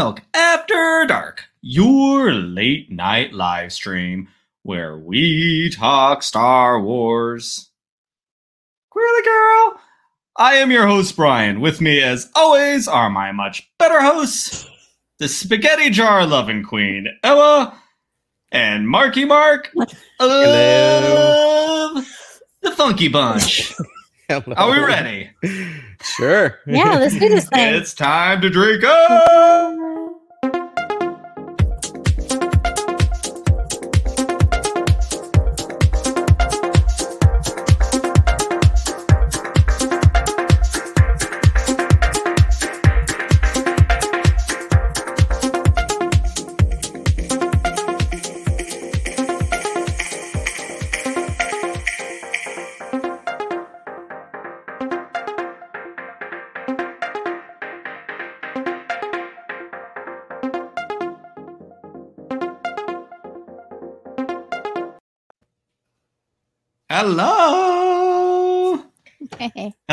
Milk After Dark, your late night live stream where we talk Star Wars. Queerly Girl! I am your host, Brian. With me, as always, are my much better hosts, the spaghetti jar loving queen, Ella, and Marky Mark Hello. of the Funky Bunch. Hello. Are we ready? Sure. Yeah, let's do this thing. It's time to drink up!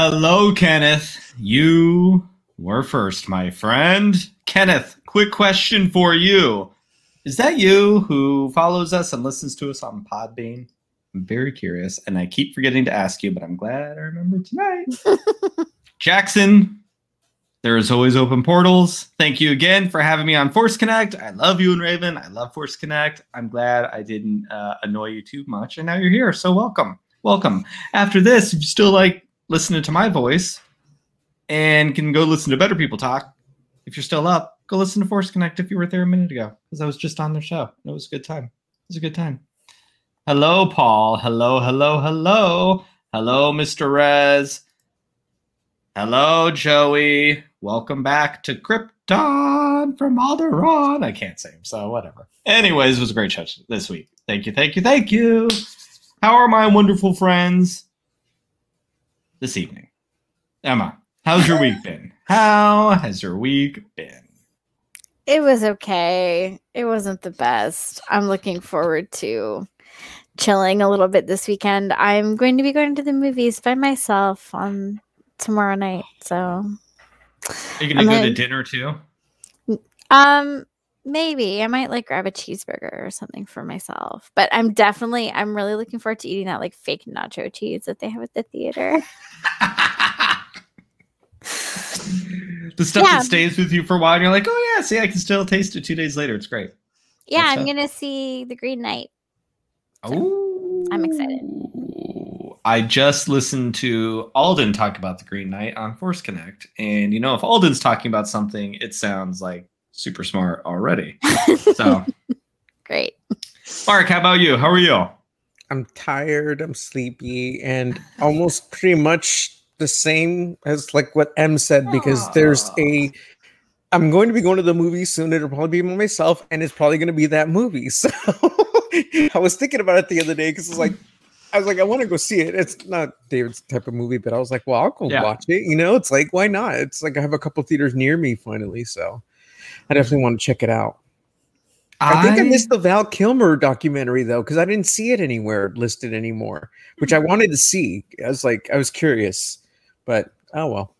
Hello, Kenneth. You were first, my friend. Kenneth, quick question for you. Is that you who follows us and listens to us on Podbean? I'm very curious, and I keep forgetting to ask you, but I'm glad I remember tonight. Jackson, there is always open portals. Thank you again for having me on Force Connect. I love you and Raven. I love Force Connect. I'm glad I didn't uh, annoy you too much, and now you're here. So welcome, welcome. After this, if you still like listening to my voice and can go listen to better people talk, if you're still up, go listen to Force Connect if you were there a minute ago because I was just on their show. It was a good time. It was a good time. Hello, Paul. Hello, hello, hello. Hello, Mr. Rez. Hello, Joey. Welcome back to Krypton from Alderaan. I can't say him, so whatever. Anyways, it was a great show this week. Thank you, thank you, thank you. How are my wonderful friends this evening? Emma, how's your week been? How has your week been? It was okay. It wasn't the best. I'm looking forward to chilling a little bit this weekend. I'm going to be going to the movies by myself on tomorrow night. So, Are you gonna I'm go to in- dinner too? um maybe I might like grab a cheeseburger or something for myself. But I'm definitely I'm really looking forward to eating that like fake nacho cheese that they have at the theater. the stuff Yeah. that stays with you for a while, and you're like, oh yeah, see, I can still taste it two days later. It's great. Yeah, I'm going to see The Green Knight. Oh, I'm excited. I just listened to Alden talk about the Green Knight on Force Connect, and you know, if Alden's talking about something, it sounds like super smart already. So, Great. Mark, how about you? How are you? I'm tired. I'm sleepy, and almost pretty much the same as like what M said because there's a. I'm going to be going to the movie soon. It'll probably be myself, and it's probably going to be that movie. So I was thinking about it the other day because it's like. I was like, I want to go see it. It's not David's type of movie, but I was like, well, I'll go Yeah. watch it. You know, it's like, why not? It's like I have a couple theaters near me finally, so I definitely want to check it out. I think I missed the Val Kilmer documentary though, because I didn't see it anywhere listed anymore, which I hmm. wanted to see. I was like, I was curious, but oh well.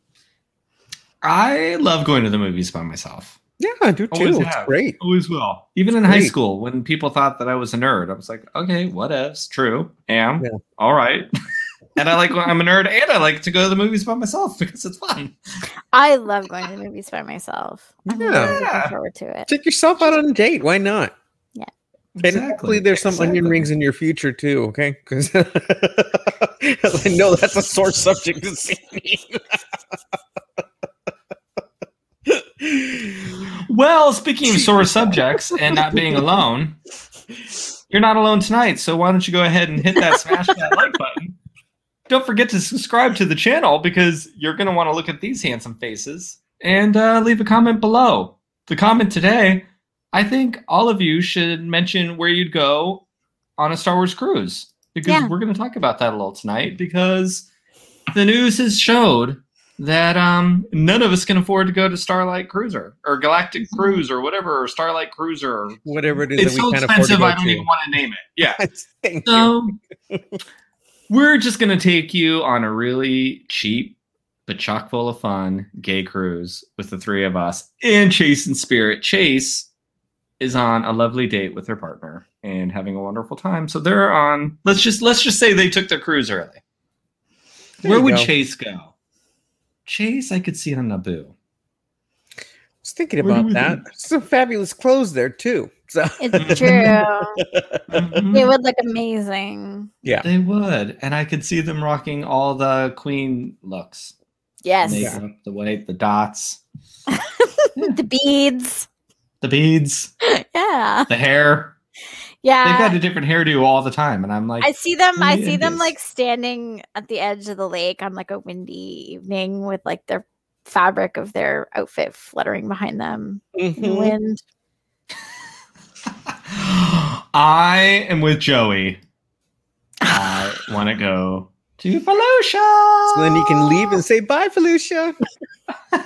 I love going to the movies by myself. Yeah, I do too. Always It's have. great. Always will. Even in high school, when people thought that I was a nerd, I was like, okay, what ifs? True. Am. Yeah. All right. and I like I'm a nerd and I like to go to the movies by myself because it's fun. I love going to the movies by myself. I'm really Yeah. looking forward to it. Take yourself out on a date. Why not? Yeah. And hopefully there's some onion rings in your future too, okay? Because I know that's a sore subject this evening. Well, speaking of sore subjects and not being alone, you're not alone tonight. So why don't you go ahead and hit that smash that like button? Don't forget to subscribe to the channel because you're going to want to look at these handsome faces and uh, leave a comment below. The comment today, I think all of you should mention where you'd go on a Star Wars cruise because Yeah. we're going to talk about that a little tonight because the news has showed that um, none of us can afford to go to Starlight Cruiser or Galactic Cruise or whatever, or Starlight Cruiser. Or, Whatever it is it's that so we can't afford to expensive, go I don't to. even want to name it. Yeah. Thank you. So we're just going to take you on a really cheap but chock full of fun, gay cruise with the three of us and Chase and spirit. Chase is on a lovely date with her partner and having a wonderful time. So they're on. Let's just let's just say they took their cruise early. There Where would go. Chase go? Chase, I could see on Naboo. I was thinking Where about that. Some fabulous clothes there too. So It's true. Mhm. it would look amazing. yeah, They would, and I could see them rocking all the queen looks. Yes. Makeup, the white, the dots, the beads. the beads, Yeah. the hair. Yeah. They've got a different hairdo all the time, and I'm like, I see them. I see them like standing at the edge of the lake on like a windy evening with like their fabric of their outfit fluttering behind them in the Mhm. wind. I am with Joey. I want to go to Felucia. so then you can leave and say bye, Felicia.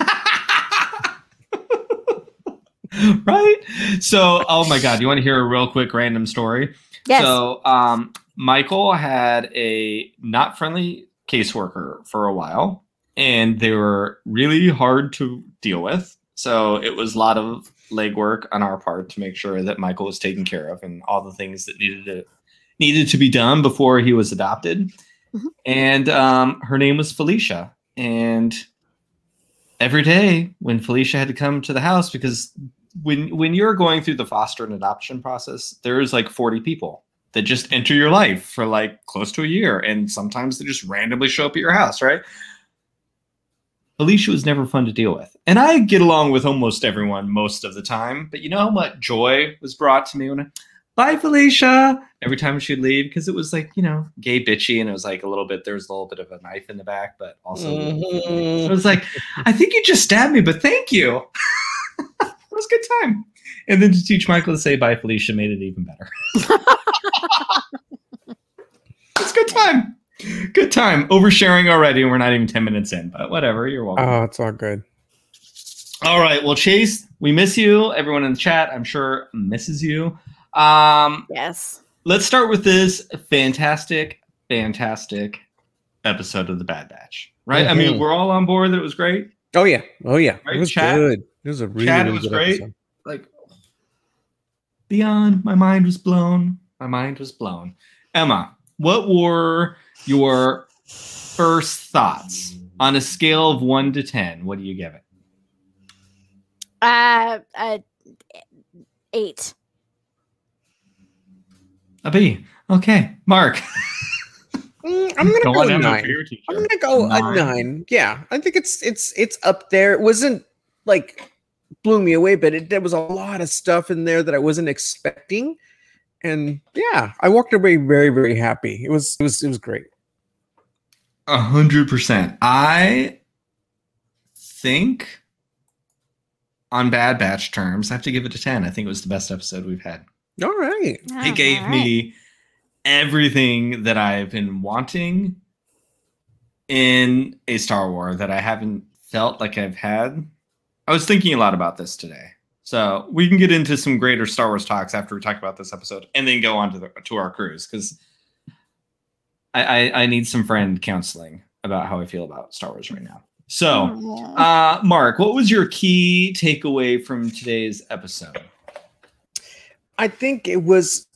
right? So, oh my God, you want to hear a real quick random story? Yes. So, um, Michael had a not friendly caseworker for a while, and they were really hard to deal with. So, it was a lot of legwork on our part to make sure that Michael was taken care of and all the things that needed to needed to be done before he was adopted. Mhm. And um, her name was Felicia, and every day when Felicia had to come to the house because when when you're going through the foster and adoption process, there's like 40 people that just enter your life for like close to a year, and sometimes they just randomly show up at your house, right? Alicia was never fun to deal with, and I get along with almost everyone most of the time. But you know how much joy was brought to me when I, bye Felicia, every time she'd leave because it was like you know gay bitchy, and it was like a little bit there was a little bit of a knife in the back, but also Mhm. I was like, I think you just stabbed me, but thank you. it was a good time. And then to teach Michael to say bye, Felicia made it even better. it's a good time. Good time. Oversharing already, and we're not even 10 minutes in, but whatever. You're welcome. Oh, it's all good. All right. Well, Chase, we miss you. Everyone in the chat, I'm sure, misses you. Um, yes. let's start with this fantastic, fantastic episode of The Bad Batch. Right? I mean, Mhm. we're all on board that it was great. Oh yeah, oh yeah. Right, it was chat? good. It was a really, Chat, it was good great. episode. like beyond my mind was blown my mind was blown emma what were your first thoughts on a scale of 1 to 10 what do you give it Uh, uh, eight. a b okay mark Mm, I'm gonna go, on, Emma, nine. for your teacher. I'm gonna go Nine. a nine. Yeah, I think it's it's it's up there. It wasn't like blew me away, but it, there was a lot of stuff in there that I wasn't expecting, and yeah, I walked away very very happy. It was it was it was great. A hundred percent. I think on Bad Batch terms, I have to give it a ten. I think it was the best episode we've had. All right. Oh, it gave all right. me everything that I've been wanting in a Star Wars that I haven't felt like I've had. I was thinking a lot about this today. So we can get into some greater Star Wars talks after we talk about this episode and then go on to the to our cruise because I, I, I need some friend counseling about how I feel about Star Wars right now. So uh Mark, what was your key takeaway from today's episode? I think it was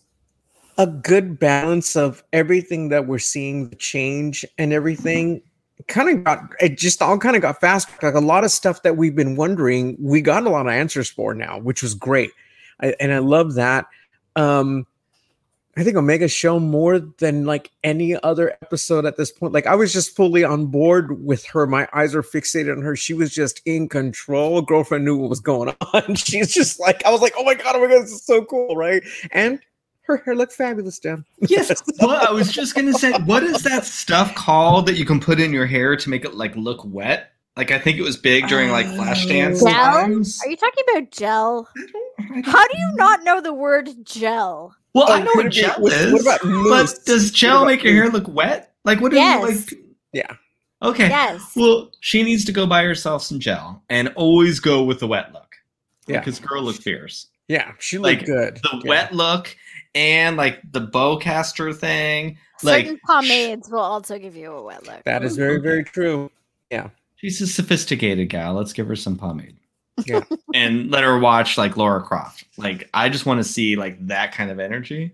a good balance of everything that we're seeing, the change and everything. Kind of got it just all kind of got fast. Like a lot of stuff that we've been wondering, we got a lot of answers for now, which was great. I, and I love that. Um, I think Omega show more than like any other episode at this point. Like I was just fully on board with her. My eyes were fixated on her. She was just in control. Girlfriend knew what was going on. She's just like, I was like, oh my god, oh my god, this is so cool, right? And her hair looks fabulous, Dan. Yes. well, I was just gonna say, what is that stuff called that you can put in your hair to make it like look wet? Like I think it was big during like uh, Flashdance. Gel? times. Are you talking about gel? I don't- I don't How do you not know the word gel? Well, oh, I Oh, know what it be- gel what- is. what about mousse? But does gel about make your mousse? hair look wet? Like what do Yes. you like? Yeah. Okay. Yes. Well, she needs to go buy herself some gel and always go with the wet look. Yeah. Because girl look fierce. Yeah, she looked Like, good. The Yeah. wet look and like the bowcaster thing. Like Certain pomades will also give you a wet look. That is very, very true. Yeah. she's a sophisticated gal. Let's give her some pomade. Yeah. and let her watch like Lara Croft. Like I just want to see like that kind of energy.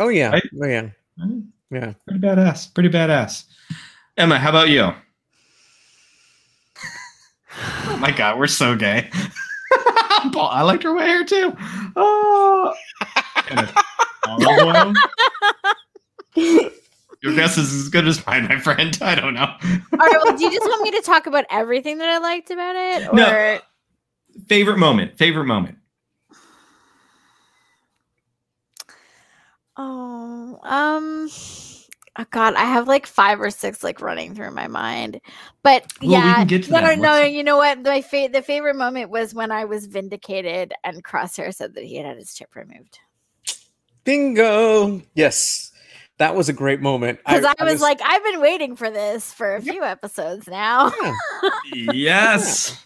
Oh yeah. Right? Oh yeah. Mm, Yeah. Pretty badass. Pretty badass. Emma, how about you? oh my god, we're so gay. Paul, I liked her way hair too. Oh. Olive oil? Your guess is as good as mine, my friend. I don't know. All right, well, do you just want me to talk about everything that I liked about it? Or No. favorite moment. Favorite moment. oh, um oh god, I have like five or six like running through my mind. But Well, we yeah, can get to no, no, that. no, you know what? My fa- the favorite moment was when I was vindicated and Crosshair said that he had had his chip removed. Bingo. Yes. That was a great moment. Because I, was like, I've been waiting for this for a few episodes now. yeah. yes.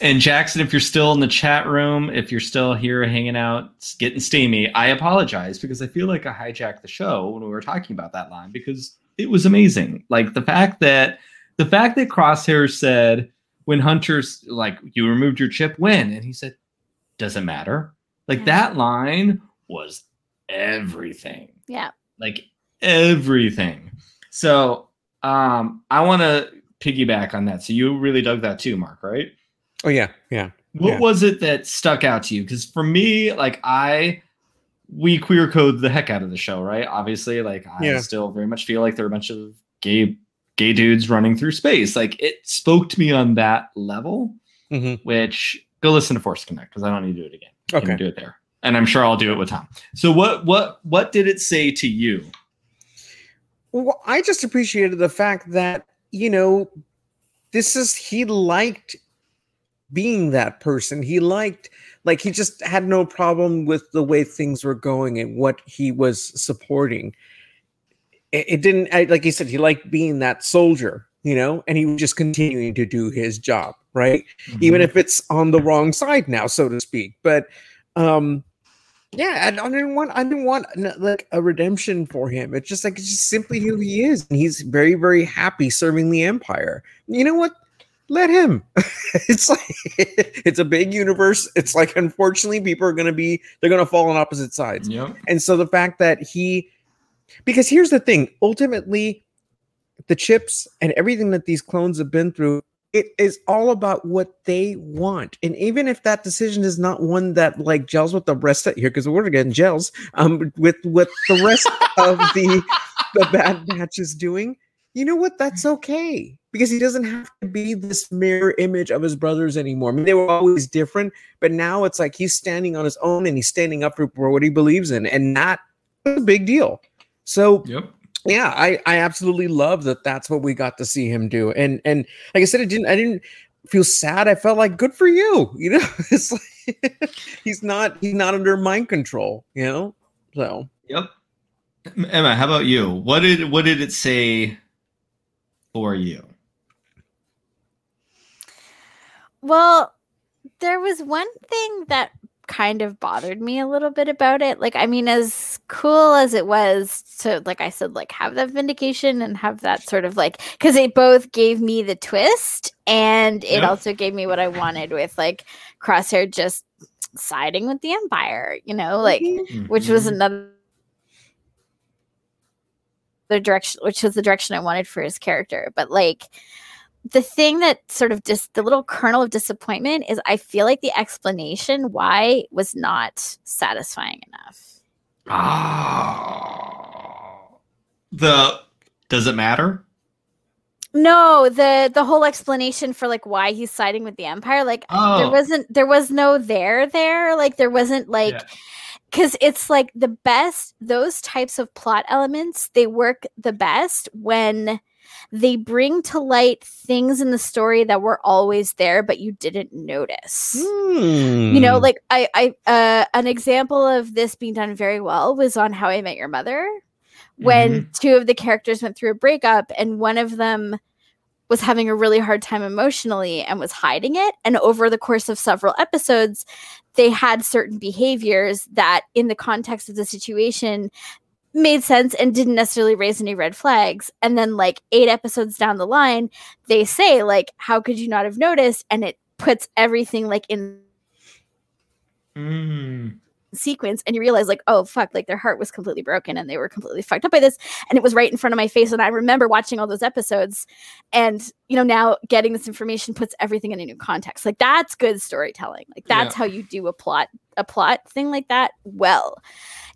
And Jackson, if you're still in the chat room, if you're still here hanging out, s- getting steamy, I apologize because I feel like I hijacked the show when we were talking about that line because it was amazing. Like the fact that the fact that Crosshair said when Hunter's like, you removed your chip when? And he said, doesn't matter. Like Yeah. that line was everything yeah. like everything. So um I want to piggyback on that. So you really dug that too, Mark, right? Oh yeah. Yeah. What Yeah. was it that stuck out to you? Because for me, like I we queer code the heck out of the show, right? Obviously, like I Yeah. still very much feel like there are a bunch of gay gay dudes running through space. Like it spoke to me on that level, Mhm. which go listen to Force Connect because I don't need to do it again. I can Okay. do it there. And I'm sure I'll do it with Tom. So what what what did it say to you? Well, I just appreciated the fact that, you know, this is, he liked being that person. He liked, like, he just had no problem with the way things were going and what he was supporting. It, it didn't, I, like he said, he liked being that soldier, you know, and he was just continuing to do his job, right? even Mm-hmm. if it's on the wrong side now, so to speak. But um, yeah, I, didn't want I didn't want like a redemption for him. It's just like it's just simply who he is, and he's very very happy serving the empire. You know what? Let him. it's like it's a big universe. It's like unfortunately people are gonna be they're gonna fall on opposite sides. Yep. And so the fact that he, because here's the thing, ultimately, the chips and everything that these clones have been through, it is all about what they want. And even if that decision is not one that like gels with the rest of here, because we're getting gels, um, with what the rest of the the Bad Batch is doing, you know what? That's okay. Because he doesn't have to be this mirror image of his brothers anymore. I mean, they were always different, but now it's like he's standing on his own and he's standing up for, what he believes in, and is a big deal. So Yep. Yeah, I I absolutely love that. That's what we got to see him do, and and like I said, i didn't. I didn't feel sad. I felt like good for you. You know, it's like he's not he's not under mind control. You know, so Yep. Emma, how about you? What did what did it say for you? Well, there was one thing that kind of bothered me a little bit about it. Like, I mean, as cool as it was to, like I said, like have that vindication and have that sort of like, because it both gave me the twist and it Yeah. also gave me what I wanted with like Crosshair just siding with the Empire, you know, like, which was Mhm. another. The direction, which was the direction I wanted for his character, but like, the thing that sort of just the little kernel of disappointment is I feel like the explanation why was not satisfying enough. Ah. The does it matter? No, the the whole explanation for like why he's siding with the empire, like there Oh. wasn't there was no there there, like there wasn't like Yeah. because it's like the best those types of plot elements they work the best when they bring to light things in the story that were always there but you didn't notice. You know Hmm. like i i uh an example of this being done very well was on how i met your mother when two of the characters went through a breakup and one of them was having a really hard time emotionally and was hiding it. And over the course of several episodes they had certain behaviors that in the context of the situation made sense and didn't necessarily raise any red flags. And then, like, eight episodes down the line, they say, like, how could you not have noticed? And it puts everything, like, in Mm. Sequence and you realize like oh fuck like their heart was completely broken and they were completely fucked up by this and it was right in front of my face and i remember watching all those episodes and you know now getting this information puts everything in a new context. Like that's good storytelling. Like that's Yeah. how you do a plot a plot thing like that well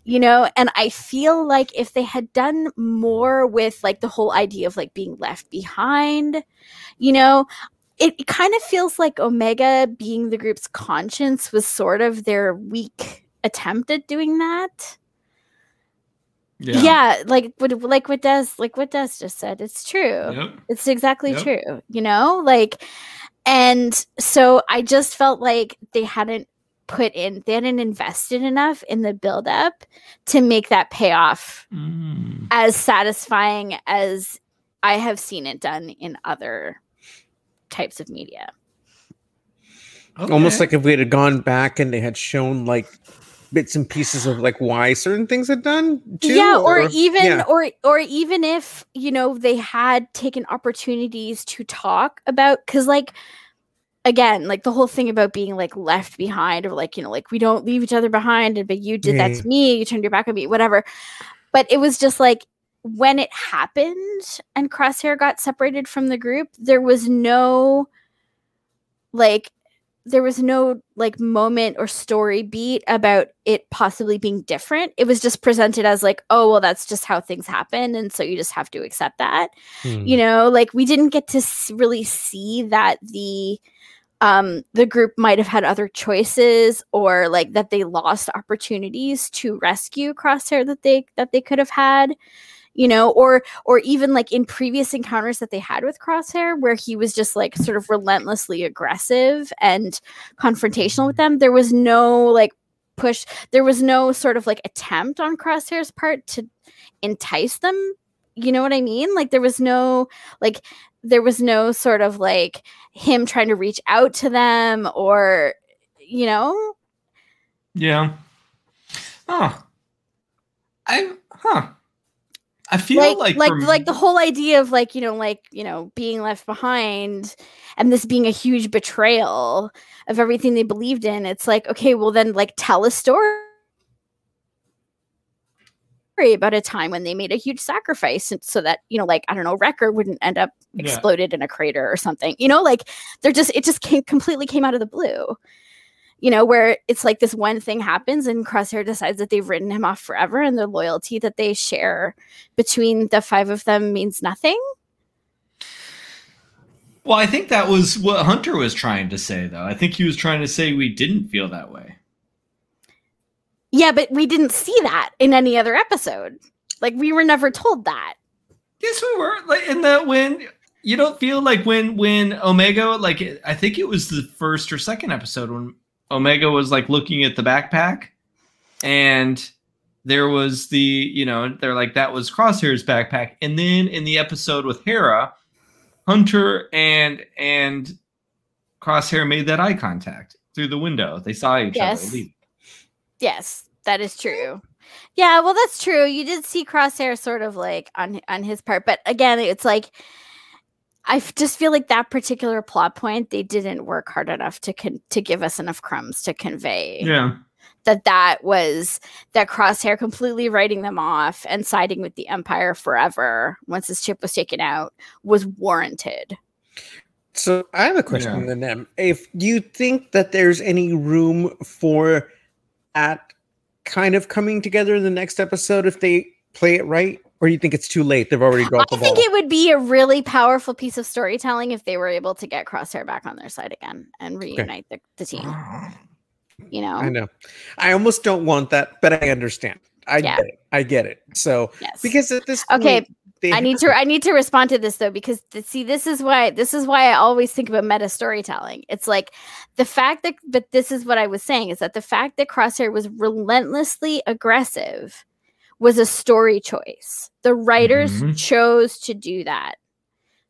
you know? And i feel like if they had done more with like the whole idea of like being left behind you know it, it kind of feels like omega being the group's conscience was sort of their weak attempt at doing that Yeah. yeah, like what like what Des like what Des just said it's true Yep. it's exactly Yep. true you know like and so i just felt like they hadn't put in they hadn't invested enough in the build up to make that payoff Mm. as satisfying as i have seen it done in other types of media Almost like if we had gone back and they had shown like bits and pieces of like why certain things had done. Too, yeah or, even yeah. or or even if you know they had taken opportunities to talk about because like again like the whole thing about being like left behind or like you know like we don't leave each other behind and but you did that to me you turned your back on me whatever but it was just like when it happened and crosshair got separated from the group there was no like there was no like moment or story beat about it possibly being different. It was just presented as like, oh, well, that's just how things happen. And so you just have to accept that. Hmm. You know, like we didn't get to s- really see that the um the group might have had other choices or like that they lost opportunities to rescue crosshair that they that they could have had you know or or even like in previous encounters that they had with crosshair where he was just like sort of relentlessly aggressive and confrontational with them there was no like push there was no sort of like attempt on crosshair's part to entice them you know what i mean like there was no like there was no sort of like him trying to reach out to them or you know Yeah. Oh. I huh. I feel like like like from- like the whole idea of like you know like you know being left behind and this being a huge betrayal of everything they believed in it's like okay well then like tell a story about a time when they made a huge sacrifice and so that you know like i don't know wrecker wouldn't end up Yeah. exploded in a crater or something you know like they're just it just came completely came out of the blue you know where it's like this one thing happens and crosshair decides that they've written him off forever and the loyalty that they share between the five of them means nothing Well, I think that was what Hunter was trying to say though. I think he was trying to say we didn't feel that way. yeah but we didn't see that in any other episode like we were never told that Yes, we were. Like in that when you don't feel like when when Omega like I think it was the first or second episode when Omega was like looking at the backpack and there was the you know they're like that was Crosshair's backpack and then in the episode with Hera Hunter and and Crosshair made that eye contact through the window. They saw each Yes. other leave. yes that is true yeah well that's true you did see crosshair sort of like on on his part but again it's like I f- just feel like that particular plot point they didn't work hard enough to con- to give us enough crumbs to convey Yeah. that that was that crosshair completely writing them off and siding with the empire forever once his chip was taken out was warranted So I have a question Yeah. then. Em. If you think that there's any room for that kind of coming together in the next episode if they play it right, or do you think it's too late? They've already dropped i the ball. think it would be a really powerful piece of storytelling if they were able to get crosshair back on their side again and reunite the, the team you know I know. I almost don't want that, but I understand. I Yeah. get it. I get it. So yes because at this Okay, they I need to I need to respond to this though because see this is why this is why I always think about meta storytelling. It's like the fact that but this is what I was saying is that the fact that Crosshair was relentlessly aggressive was a story choice. The writers mm-hmm. chose to do that.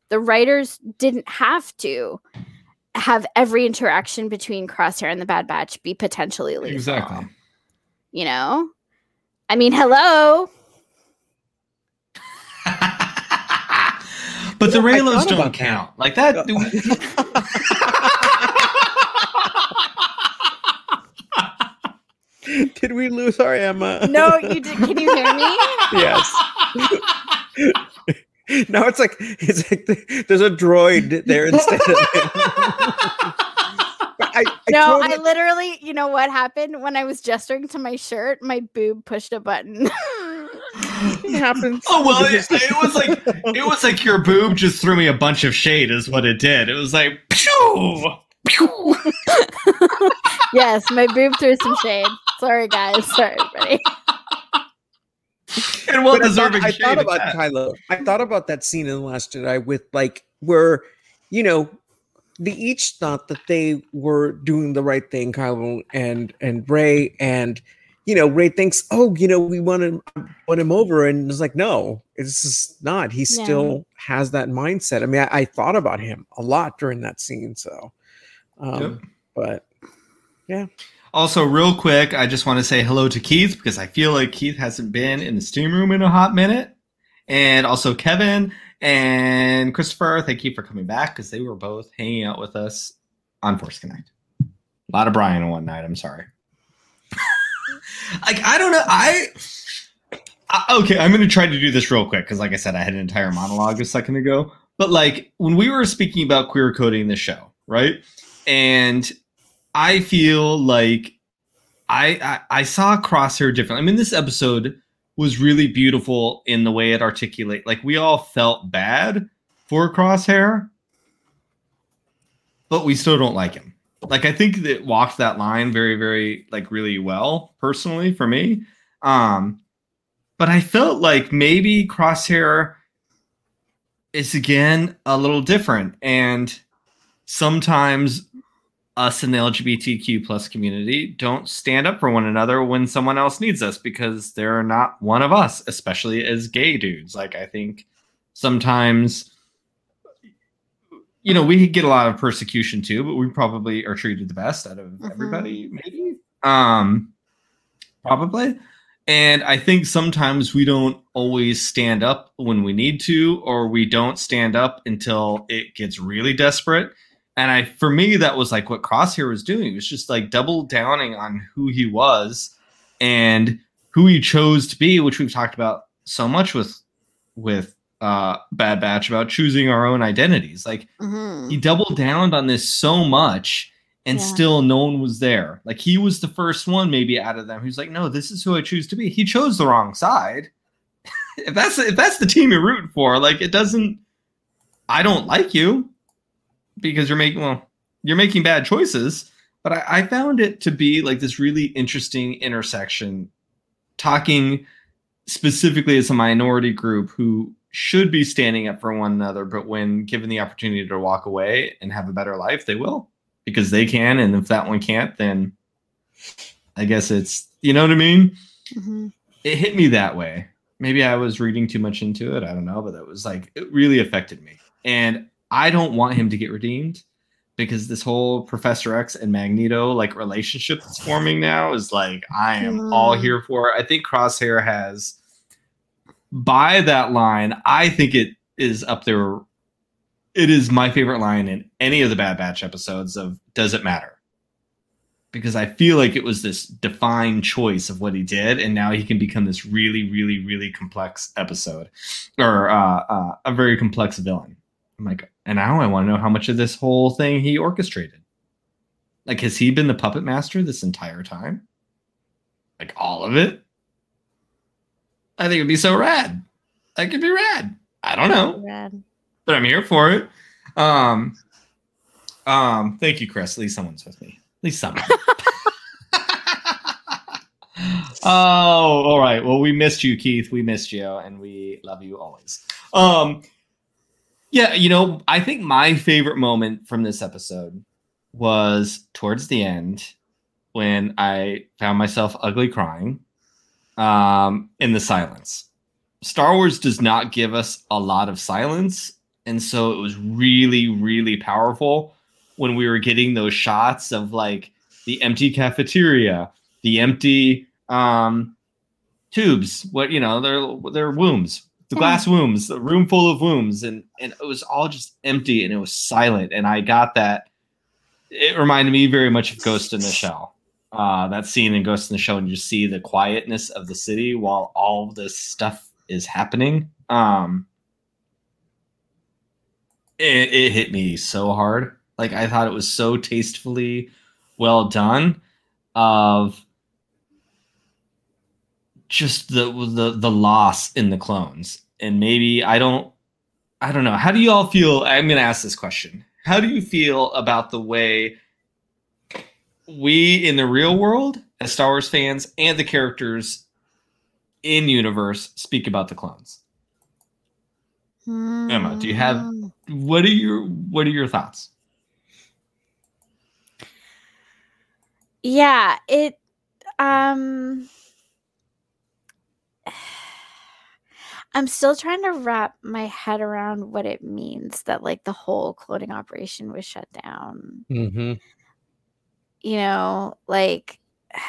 The writers didn't have to have every interaction between Crosshair and the Bad Batch be potentially lethal. Exactly. You know? I mean, hello. but the Raylos don't count. Like that. Did we lose our Emma? No, you did. Can you hear me? yes. now it's like it's like the- there's a droid there instead of But I, I No, totally- I literally, you know what happened when I was gesturing to my shirt? My boob pushed a button. it happens. Oh well, it, it was like it was like your boob just threw me a bunch of shade, is what it did. It was like, pew, pew. yes, my boob threw some shade. Sorry, guys. Sorry, everybody. and well But I thought, deserving I thought about that. Kylo. I thought about that scene in the Last Jedi with like where, you know, they each thought that they were doing the right thing, Kylo and and Rey, and you know, Rey thinks, oh, you know, we want him want him over, and it's like, no, it's just not. He Yeah. still has that mindset. I mean, I, I thought about him a lot during that scene, so, um, Yep. but yeah. Also, real quick, I just want to say hello to Keith because I feel like Keith hasn't been in the steam room in a hot minute. And also Kevin and Christopher, thank you for coming back because they were both hanging out with us on Force Connect. A lot of Brian in one night. I'm sorry. like I don't know. I, I okay. I'm going to try to do this real quick because, like I said, I had an entire monologue a second ago. But like when we were speaking about queer coding the show, right? And I feel like I, I I saw Crosshair differently. I mean, this episode was really beautiful in the way it articulate. Like we all felt bad for Crosshair, but we still don't like him. Like I think that walked that line very, very like really well personally for me. Um, but I felt like maybe Crosshair is again a little different, and sometimes us in the LGBTQ plus community don't stand up for one another when someone else needs us because they're not one of us, especially as gay dudes. Like I think sometimes you know, we get a lot of persecution too, but we probably are treated the best out of Mhm. everybody, maybe. Um probably. And I think sometimes we don't always stand up when we need to, or we don't stand up until it gets really desperate. And I, for me, that was like what Crosshair was doing. It was just like double downing on who he was and who he chose to be, which we've talked about so much with with uh, Bad Batch about choosing our own identities. Like Mhm. he doubled down on this so much and Yeah. still no one was there like he was the first one maybe out of them who's like no this is who i choose to be he chose the wrong side if that's if that's the team you're rooting for like it doesn't i don't like you because you're making well you're making bad choices but I, I found it to be like this really interesting intersection talking specifically as a minority group who should be standing up for one another but when given the opportunity to walk away and have a better life they will because they can and if that one can't then i guess it's you know what i mean? Mhm. it hit me that way. Maybe i was reading too much into it i don't know but that was like it really affected me. And i don't want him to get redeemed because this whole professor x and magneto like relationship that's forming now is like i am all Mm. here for i think crosshair has by that line i think it is up there it is my favorite line in any of the bad batch episodes of does it matter because I feel like it was this defined choice of what he did, and now he can become this really, really, really complex episode or uh, uh, a very complex villain. I'm like, and now I want to know how much of this whole thing he orchestrated. Like, has he been the puppet master this entire time? Like all of it? I think it'd be so rad. That could be rad. I don't know Rad. but I'm here for it. Um, um, thank you, Chris. At least someone's with me. At least someone. oh, all right. Well, we missed you, Keith. We missed you, and we love you always. Um, yeah, you know, I think my favorite moment from this episode was towards the end when I found myself ugly crying um, in the silence. Star Wars does not give us a lot of silence. And so it was really, really powerful when we were getting those shots of like the empty cafeteria, the empty um, tubes, what you know, they're they're wombs the glass wombs, a room full of wombs, and and it was all just empty and it was silent. And I got that. It reminded me very much of Ghost in the Shell. Uh, that scene in Ghost in the Shell, and you see the quietness of the city while all this stuff is happening. Um, it, it hit me so hard. Like I thought it was so tastefully well done. Of just the the the loss in the clones. And maybe i don't i don't know. How do you all feel? I'm going to ask this question. How do you feel about the way we in the real world as star wars fans and the characters in universe speak about the clones? Emma do you have what are your what are your thoughts? Yeah, it um I'm still trying to wrap my head around what it means that like the whole cloning operation was shut down. Mm-hmm. You know, like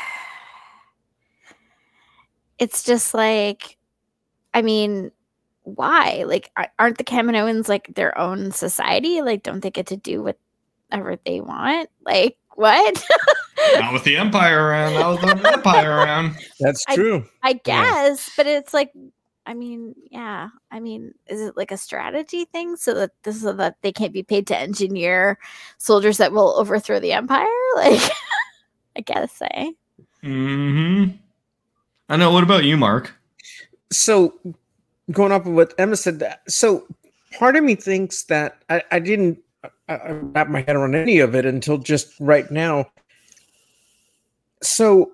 it's just like I mean, why? Like aren't the Kaminoans like their own society? Like don't they get to do whatever they want? Like what? not with the empire around not with the empire around That's true. I Yeah. guess, but it's like, I mean, yeah. I mean, is it like a strategy thing so that this so that they can't be paid to engineer soldiers that will overthrow the empire? Like, I guess, eh? hmm i know what about you mark so going up with what Emma said, that so part of me thinks that I, I didn't I, I wrap my head around any of it until just right now. So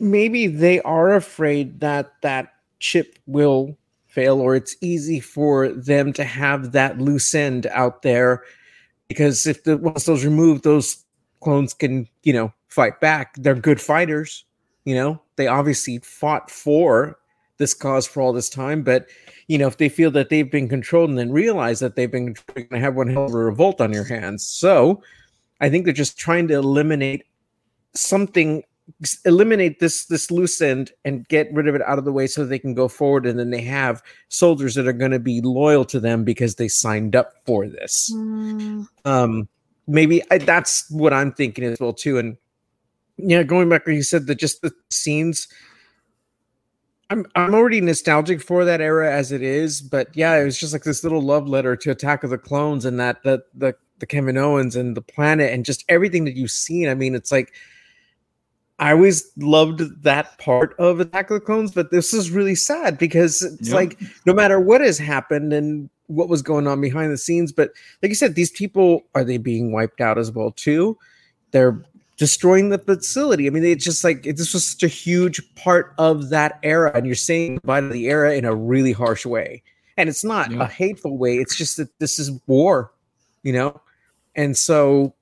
maybe they are afraid that that chip will fail, or it's easy for them to have that loose end out there because if the once those removed, those clones can you know fight back. They're good fighters. You know, they obviously fought for this cause for all this time, but you know, if they feel that they've been controlled and then realize that they've been going to have one hell of a revolt on your hands. So I think they're just trying to eliminate something, eliminate this this loose end and get rid of it out of the way so they can go forward. And then they have soldiers that are going to be loyal to them because they signed up for this Mm, um maybe I, that's what i'm thinking as well too and yeah going back where you said that just the scenes i'm i'm already nostalgic for that era as it is but yeah it was just like this little love letter to attack of the clones and that the the the Kaminoans and the planet and just everything that you've seen i mean it's like I always loved that part of Attack of the Clones, but this is really sad because it's Yep. like no matter what has happened and what was going on behind the scenes, but like you said, these people are they being wiped out as well too? They're destroying the facility. I mean, it's just like this was such a huge part of that era, and you're saying goodbye to the era in a really harsh way. And it's not Yeah. a hateful way. It's just that this is war, you know. And so,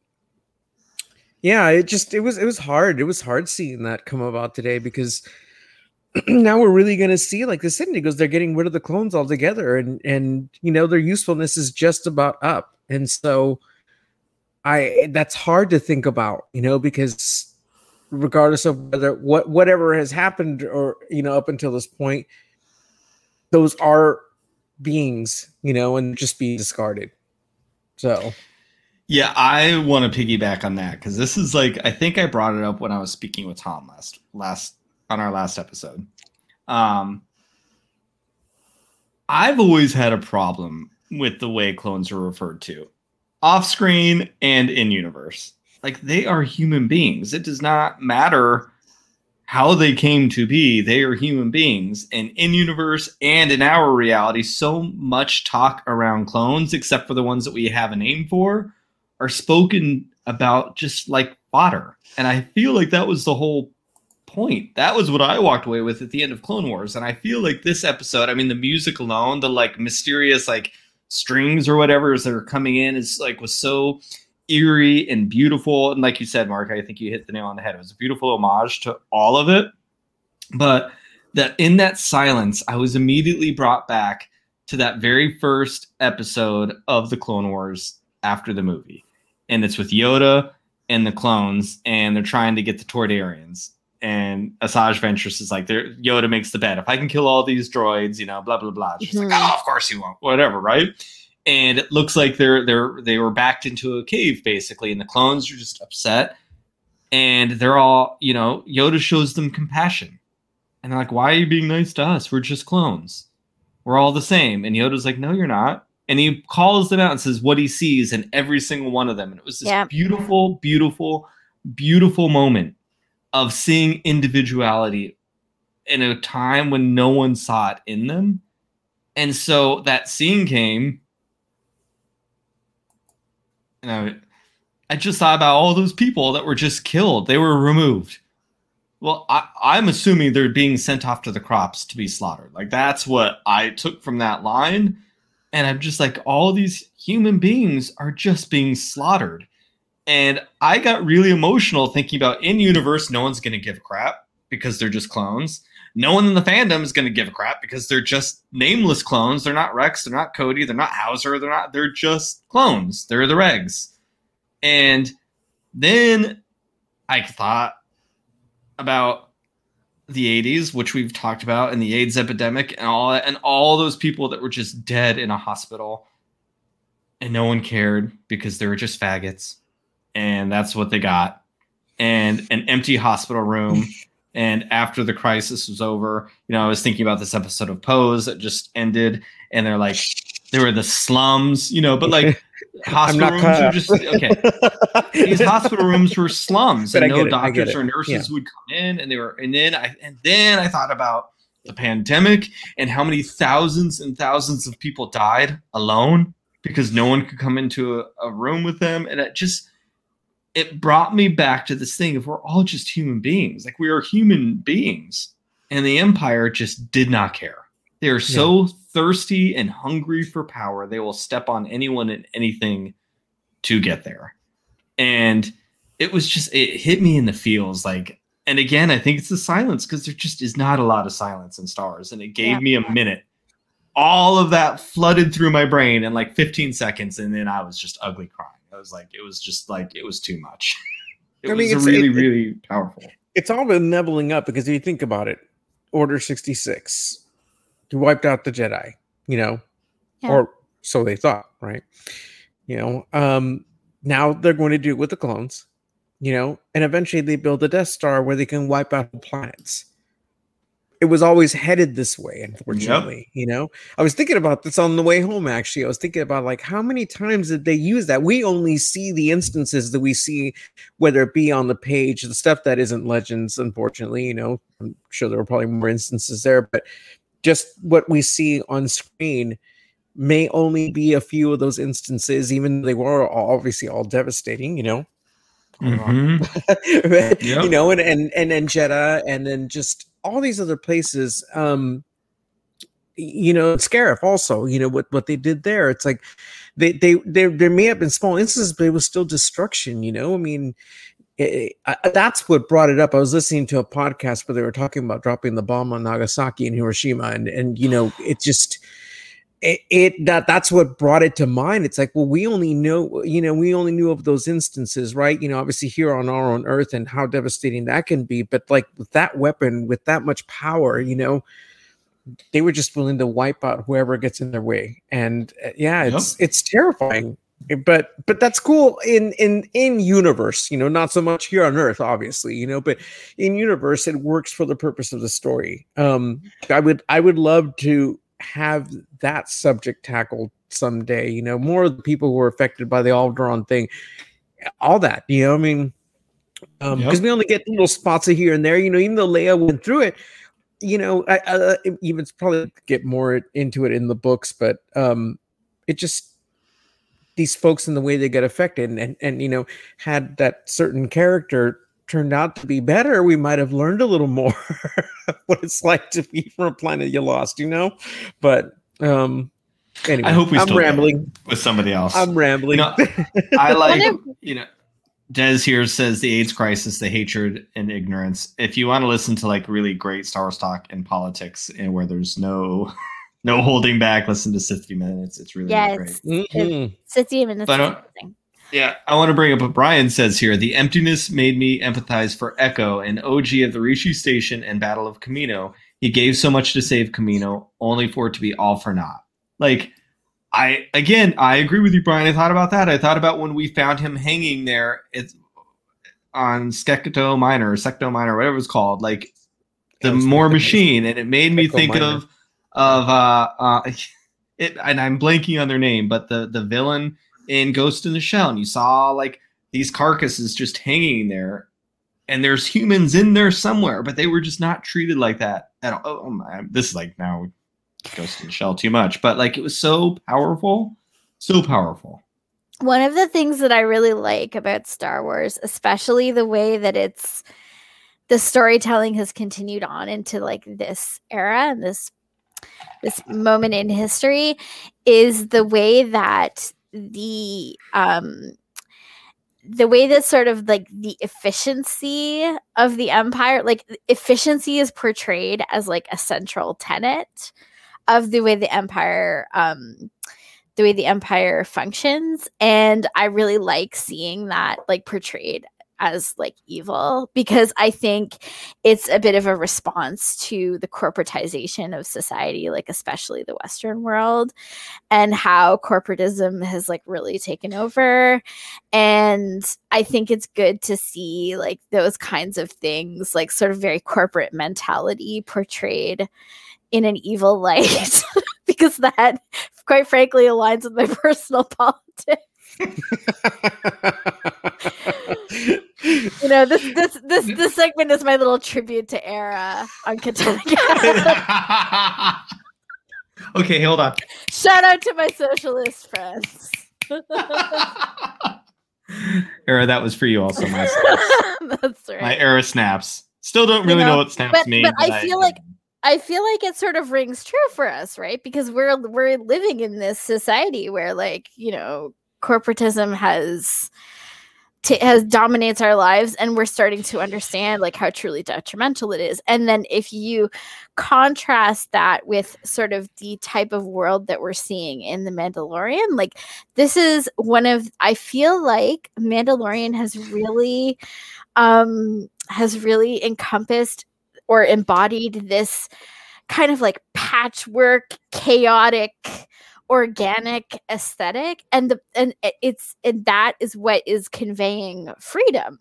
yeah, it just it was it was hard. It was hard seeing that come about today because now we're really going to see like the Sydney goes they're getting rid of the clones altogether and and you know their usefulness is just about up. And so i that's hard to think about you know because regardless of whether what whatever has happened or you know up until this point those are beings you know and just be discarded. So Yeah, I want to piggyback on that because this is like I think I brought it up when I was speaking with Tom last last on our last episode. Um, I've always had a problem with the way clones are referred to, off screen and in universe. Like they are human beings. It does not matter how they came to be. They are human beings, and in universe and in our reality, so much talk around clones, except for the ones that we have a name for are spoken about just like fodder. And I feel like that was the whole point. That was what I walked away with at the end of Clone Wars. And I feel like this episode, I mean, the music alone, the like mysterious like strings or whatever as they're coming in is like was so eerie and beautiful. And like you said, Mark, I think you hit the nail on the head. It was a beautiful homage to all of it. But that in that silence, I was immediately brought back to that very first episode of the Clone Wars after the movie. And it's with Yoda and the clones, and they're trying to get the Toydarians. and Asajj Ventress is like, there. Yoda makes the bet. If I can kill all these droids, you know, blah blah blah. She's Mhm. like, oh, of course you won't. Whatever, right? And it looks like they're they're they were backed into a cave basically, and the clones are just upset, and they're all, you know, Yoda shows them compassion, and they're like, why are you being nice to us? We're just clones. We're all the same. And Yoda's like, no, you're not. And he calls them out and says what he sees in every single one of them. And it was this Yeah. beautiful, beautiful, beautiful moment of seeing individuality in a time when no one saw it in them. And so that scene came. And I, I just thought about all those people that were just killed. They were removed. Well, I, I'm assuming they're being sent off to the crops to be slaughtered. Like that's what I took from that line. And I'm just like, all these human beings are just being slaughtered. And I got really emotional thinking about in universe, no one's going to give a crap because they're just clones. No one in the fandom is going to give a crap because they're just nameless clones. They're not Rex. They're not Cody. They're not Hauser. They're not. They're just clones. They're the regs. And then I thought about the 80s, which we've talked about, and the AIDS epidemic and all that, and all those people that were just dead in a hospital and no one cared because they were just faggots. And that's what they got. And an empty hospital room. and after the crisis was over, you know, I was thinking about this episode of Pose that just ended, and they're like, they were the slums, you know, but like hospital rooms up. just okay. These hospital rooms were slums But and no it, doctors or nurses would come in and they were and then i and then i thought about the pandemic and how many thousands and thousands of people died alone because no one could come into a, a room with them. And it just it brought me back to this thing of we're all just human beings. Like we are human beings and the empire just did not care. They are so thirsty and hungry for power they will step on anyone and anything to get there. And it was just it hit me in the feels like and again i think it's the silence because there just is not a lot of silence in stars and it gave Yeah. me a minute. All of that flooded through my brain in like 15 seconds and then i was just ugly crying. I was like it was just like it was too much. It I mean, was it's- really it- really powerful. it's all been leveling up because if you think about it, Order 66, you wiped out the Jedi, you know, Yeah. or so they thought, right? You know, um, now they're going to do it with the clones, you know, and eventually they build a Death Star where they can wipe out the planets. It was always headed this way, unfortunately. You know, I was thinking about this on the way home. Actually, I was thinking about like how many times did they use that? We only see the instances that we see whether it be on the page, the stuff that isn't legends, unfortunately, you know, I'm sure there were probably more instances there, but just what we see on screen may only be a few of those instances, even though they were all, obviously all devastating, you know. Mhm. you Yep. know, and and and then Jedha, and then just all these other places. Um, you know, Scarif also, you know what what they did there. It's like they they there there may have been small instances, but it was still destruction. You know, I mean. It, I, that's what brought it up. I was listening to a podcast where they were talking about dropping the bomb on Nagasaki and Hiroshima, and and you know, it just it, it that that's what brought it to mind. It's like, well, we only know, you know, we only knew of those instances, right? You know, obviously here on our own Earth and how devastating that can be. But like with that weapon, with that much power, you know, they were just willing to wipe out whoever gets in their way. And uh, yeah, it's it's terrifying. But but that's cool in in in universe, you know, not so much here on Earth, obviously, you know, but in universe, it works for the purpose of the story. Um, I would I would love to have that subject tackled someday. You know, more of the people who are affected by the Alderaan thing, all that. You know, I mean, um, because Yep. we only get little spots of here and there. You know, even though Leia went through it, you know, I, I even probably get more into it in the books, but um, it just these folks and the way they get affected and, and and you know had that certain character turned out to be better we might have learned a little more what it's like to be from a planet you lost you know? But um anyway I hope we i'm still rambling. with somebody else. I'm rambling. You know, I like, Wonder- you know, Des here says the AIDS crisis, the hatred and ignorance. If you want to listen to like really great Star Wars talk and politics and where there's no no holding back, listen to 60 minutes. It's really, really great. Yes. Mhm. Sith Demon. But, uh, Yeah, I want to bring up what Brian says here. The emptiness made me empathize for Echo, an OG of the Rishi Station and Battle of Kamino. He gave so much to save Kamino, only for it to be all for naught. Like, I again, I agree with you, Brian. I thought about that. I thought about when we found him hanging there. It's on Skekto Minor, or Secto Minor, whatever it's called. Like the More Machine, and it made me think Minor. of of uh, uh, it. And I'm blanking on their name, but the the villain in Ghost in the Shell, and you saw like these carcasses just hanging there, and there's humans in there somewhere, but they were just not treated like that at all. Oh, my, this is like now Ghost in the Shell too much, but like it was so powerful, so powerful. One of the things that I really like about Star Wars, especially the way that it's the storytelling has continued on into like this era and this this moment in history is the way that the um the way that sort of like the efficiency of the empire like efficiency is portrayed as like a central tenet of the way the empire um the way the empire functions. And i really like seeing that like portrayed as like evil because I think it's a bit of a response to the corporatization of society, like especially the Western world, and how corporatism has like really taken over. And I think it's good to see like those kinds of things, like sort of very corporate mentality portrayed in an evil light because that quite frankly aligns with my personal politics you know, this this this this segment is my little tribute to Era on Katana. okay, hold on. Shout out to my socialist friends. Era, that was for you also. My That's right. My era snaps. Still don't really you know, know, what snaps but, mean. But, but I feel like I feel like it sort of rings true for us, right? Because we're we're living in this society where, like, you know, corporatism has t- has dominates our lives and we're starting to understand like how truly detrimental it is. And then if you contrast that with sort of the type of world that we're seeing in the mandalorian like this is one of i feel like mandalorian has really um has really encompassed or embodied this kind of like patchwork chaotic organic aesthetic and the and it's and that is what is conveying freedom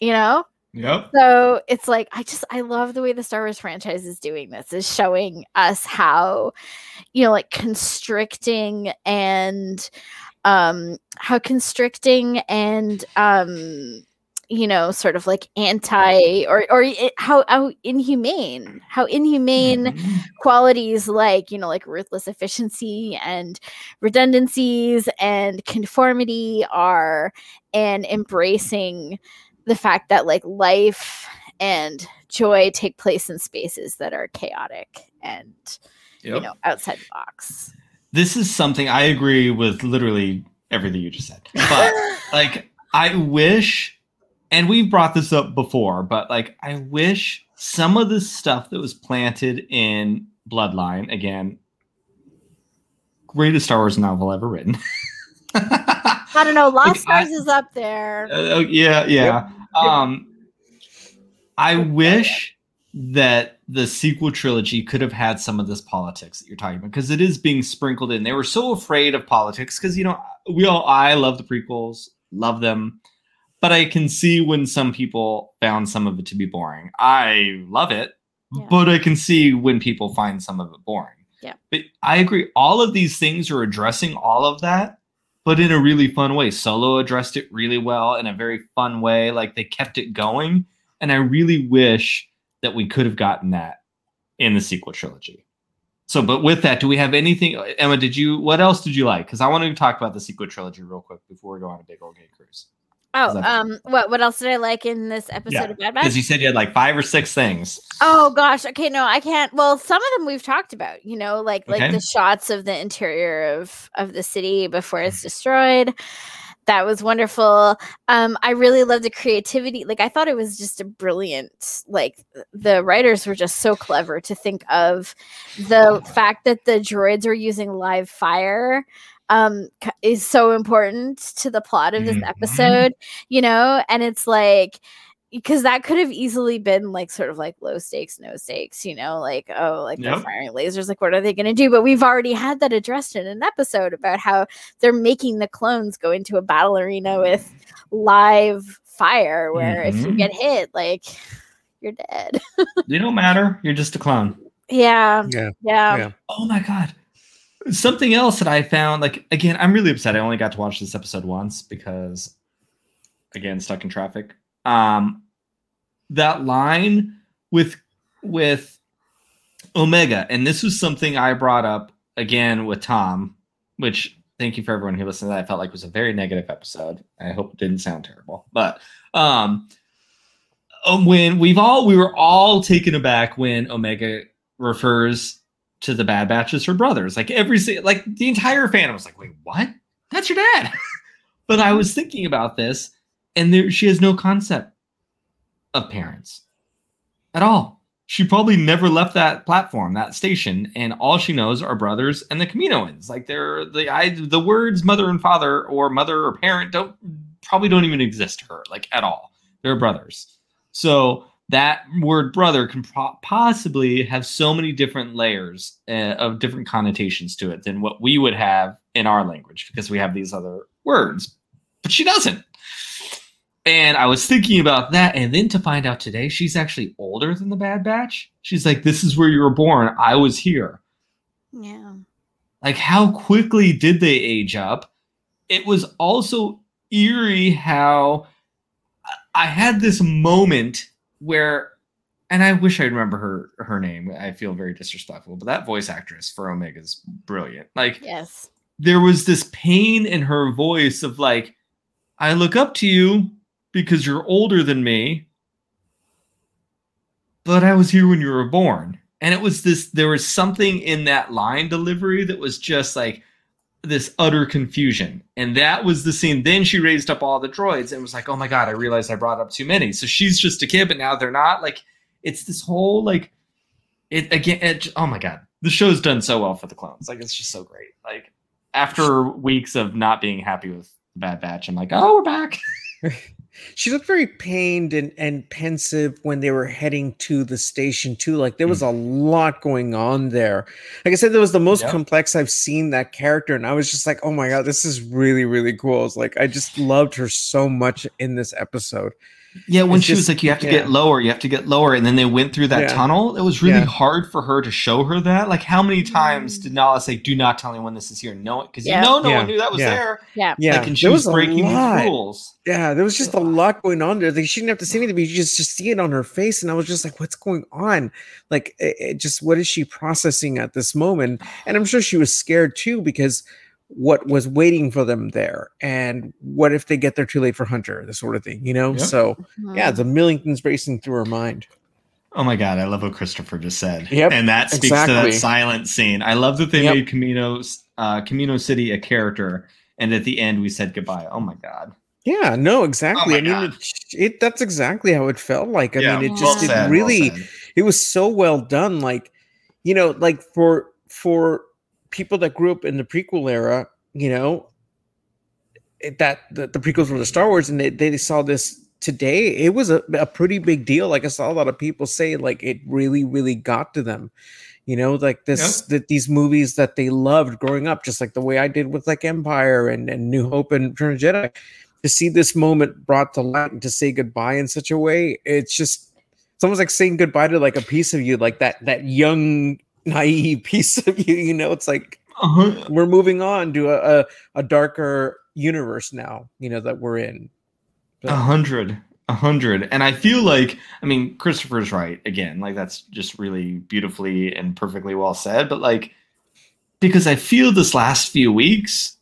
you know Yep. So it's like I just I love the way the Star Wars franchise is doing this, is showing us how, you know, like constricting and um how constricting and um you know, sort of like anti or or how how inhumane, how inhumane mm-hmm. qualities like you know like ruthless efficiency and redundancies and conformity are, and embracing the fact that like life and joy take place in spaces that are chaotic and yep. you know outside the box. This is something I agree with literally everything you just said, but like I wish and we've brought this up before, but like I wish some of the stuff that was planted in Bloodline again, greatest Star Wars novel ever written. I don't know. Lost like, Stars I, is up there. Uh, yeah, yeah. Yep. Um, I wish that the sequel trilogy could have had some of this politics that you're talking about because it is being sprinkled in. They were so afraid of politics because you know we all I love the prequels, love them but I can see when some people found some of it to be boring. I love it, yeah. but I can see when people find some of it boring. Yeah. But I agree. All of these things are addressing all of that, but in a really fun way. Solo addressed it really well in a very fun way. Like they kept it going. And I really wish that we could have gotten that in the sequel trilogy. So, but with that, do we have anything? Emma, did you, what else did you like? Because I want to talk about the sequel trilogy real quick before we go on a big old gay cruise. Oh, um, what what else did I like in this episode yeah, of Bad Batch? Because you said you had like five or six things. Oh gosh, okay, no, I can't. Well, some of them we've talked about. You know, like okay. like the shots of the interior of of the city before it's destroyed. That was wonderful. Um, I really loved the creativity. Like I thought it was just a brilliant. Like the writers were just so clever to think of the fact that the droids were using live fire um is so important to the plot of this Mhm. episode you know and it's like because that could have easily been like sort of like low stakes no stakes you know like oh like they're Yep. firing lasers like what are they going to do but we've already had that addressed in an episode about how they're making the clones go into a battle arena with live fire where if you Mhm. get hit like you're dead You don't matter. You're just a clone. yeah Yeah. yeah, Yeah. Oh my god. Something else that I found, like again, I'm really upset. I only got to watch this episode once because again, stuck in traffic. Um that line with with Omega, and this was something I brought up again with Tom, which thank you for everyone who listened to that. I felt like was a very negative episode. I hope it didn't sound terrible. But um um, when we've all we were all taken aback when Omega refers to the Bad Batch as her brothers. Like every like the entire fandom was like, "Wait, what? That's your dad?" but I was thinking about this, and there she has no concept of parents at all. She probably never left that platform, that station, and all she knows are brothers and the Kaminoans. Like they're the I the words mother and father or mother or parent don't probably don't even exist to her like at all. They're brothers. So that word brother can possibly have so many different layers uh, of different connotations to it than what we would have in our language because we have these other words. But she doesn't. And I was thinking about that, and then to find out today she's actually older than the Bad Batch. She's like, "This is where you were born. I was here." yeah. like how quickly did they age up it was also eerie how i had this moment where and i wish i remember her her name. I feel very disrespectful but that voice actress for omega's brilliant. Like Yes. there was this pain in her voice of like i look up to you because you're older than me but i was here when you were born. And it was this there was something in that line delivery that was just like this utter confusion. And that was the scene. Then she raised up all the droids and was like oh my god i realized i brought up too many. So she's just a kid but now they're not. Like it's this whole like it again it, oh my god. The show's done so well for the clones. Like it's just so great. Like after weeks of not being happy with bad batch i'm like oh we're back She looked very pained and, and pensive when they were heading to the station too. Like there was mm. a lot going on there. Like I said, that was the most Yep. complex I've seen that character, and I was just like, oh my god, this is really really cool. It's like I just loved her so much in this episode. Yeah, when It's she was like, "You have to yeah. get lower, you have to get lower," and then they went through that Yeah. tunnel. It was really Yeah. hard for her to show her that. Like, how many times Mm. did Nala say, "Do not tell anyone this is here"? No, because Yeah. you know no Yeah. one knew that was Yeah. there. Yeah. Yeah, like, and she there was, was breaking lot. rules. Yeah, there was just a lot going on there. Like, she didn't have to say anything, but you just just see it on her face, and I was just like, "What's going on?" Like, it, it just what is she processing at this moment? And I'm sure she was scared too because what was waiting for them there, and what if they get there too late for Hunter, the sort of thing, you know? Yep. So yeah, the million things racing through her mind. Oh my god, I love what Christopher just said. Yep, and that speaks to that silent scene. I love that they Yep. made Kamino's uh, Kamino City a character, and at the end we said goodbye. Oh my god. Yeah, no, exactly. my I mean, God. it, it that's exactly how it felt like. I Yeah, mean, it well just said, it really said. it was so well done like you know like for for people that grew up in the prequel era you know it, that the, the prequels were the star wars and they, they saw this today it was a, a pretty big deal. Like i saw a lot of people say like it really really got to them you know like this that these movies that they loved growing up just like the way i did with like empire and, and new hope and return of jedi to see this moment brought to light and to say goodbye in such a way it's just it's almost like saying goodbye to like a piece of you like that that young naive piece of you you know it's like Uh-huh. we're moving on to a, a, a darker universe now you know that we're in A hundred. A hundred. And I feel like, I mean, Christopher's right again. Like, that's just really beautifully and perfectly well said. But, like, because I feel this last few weeks,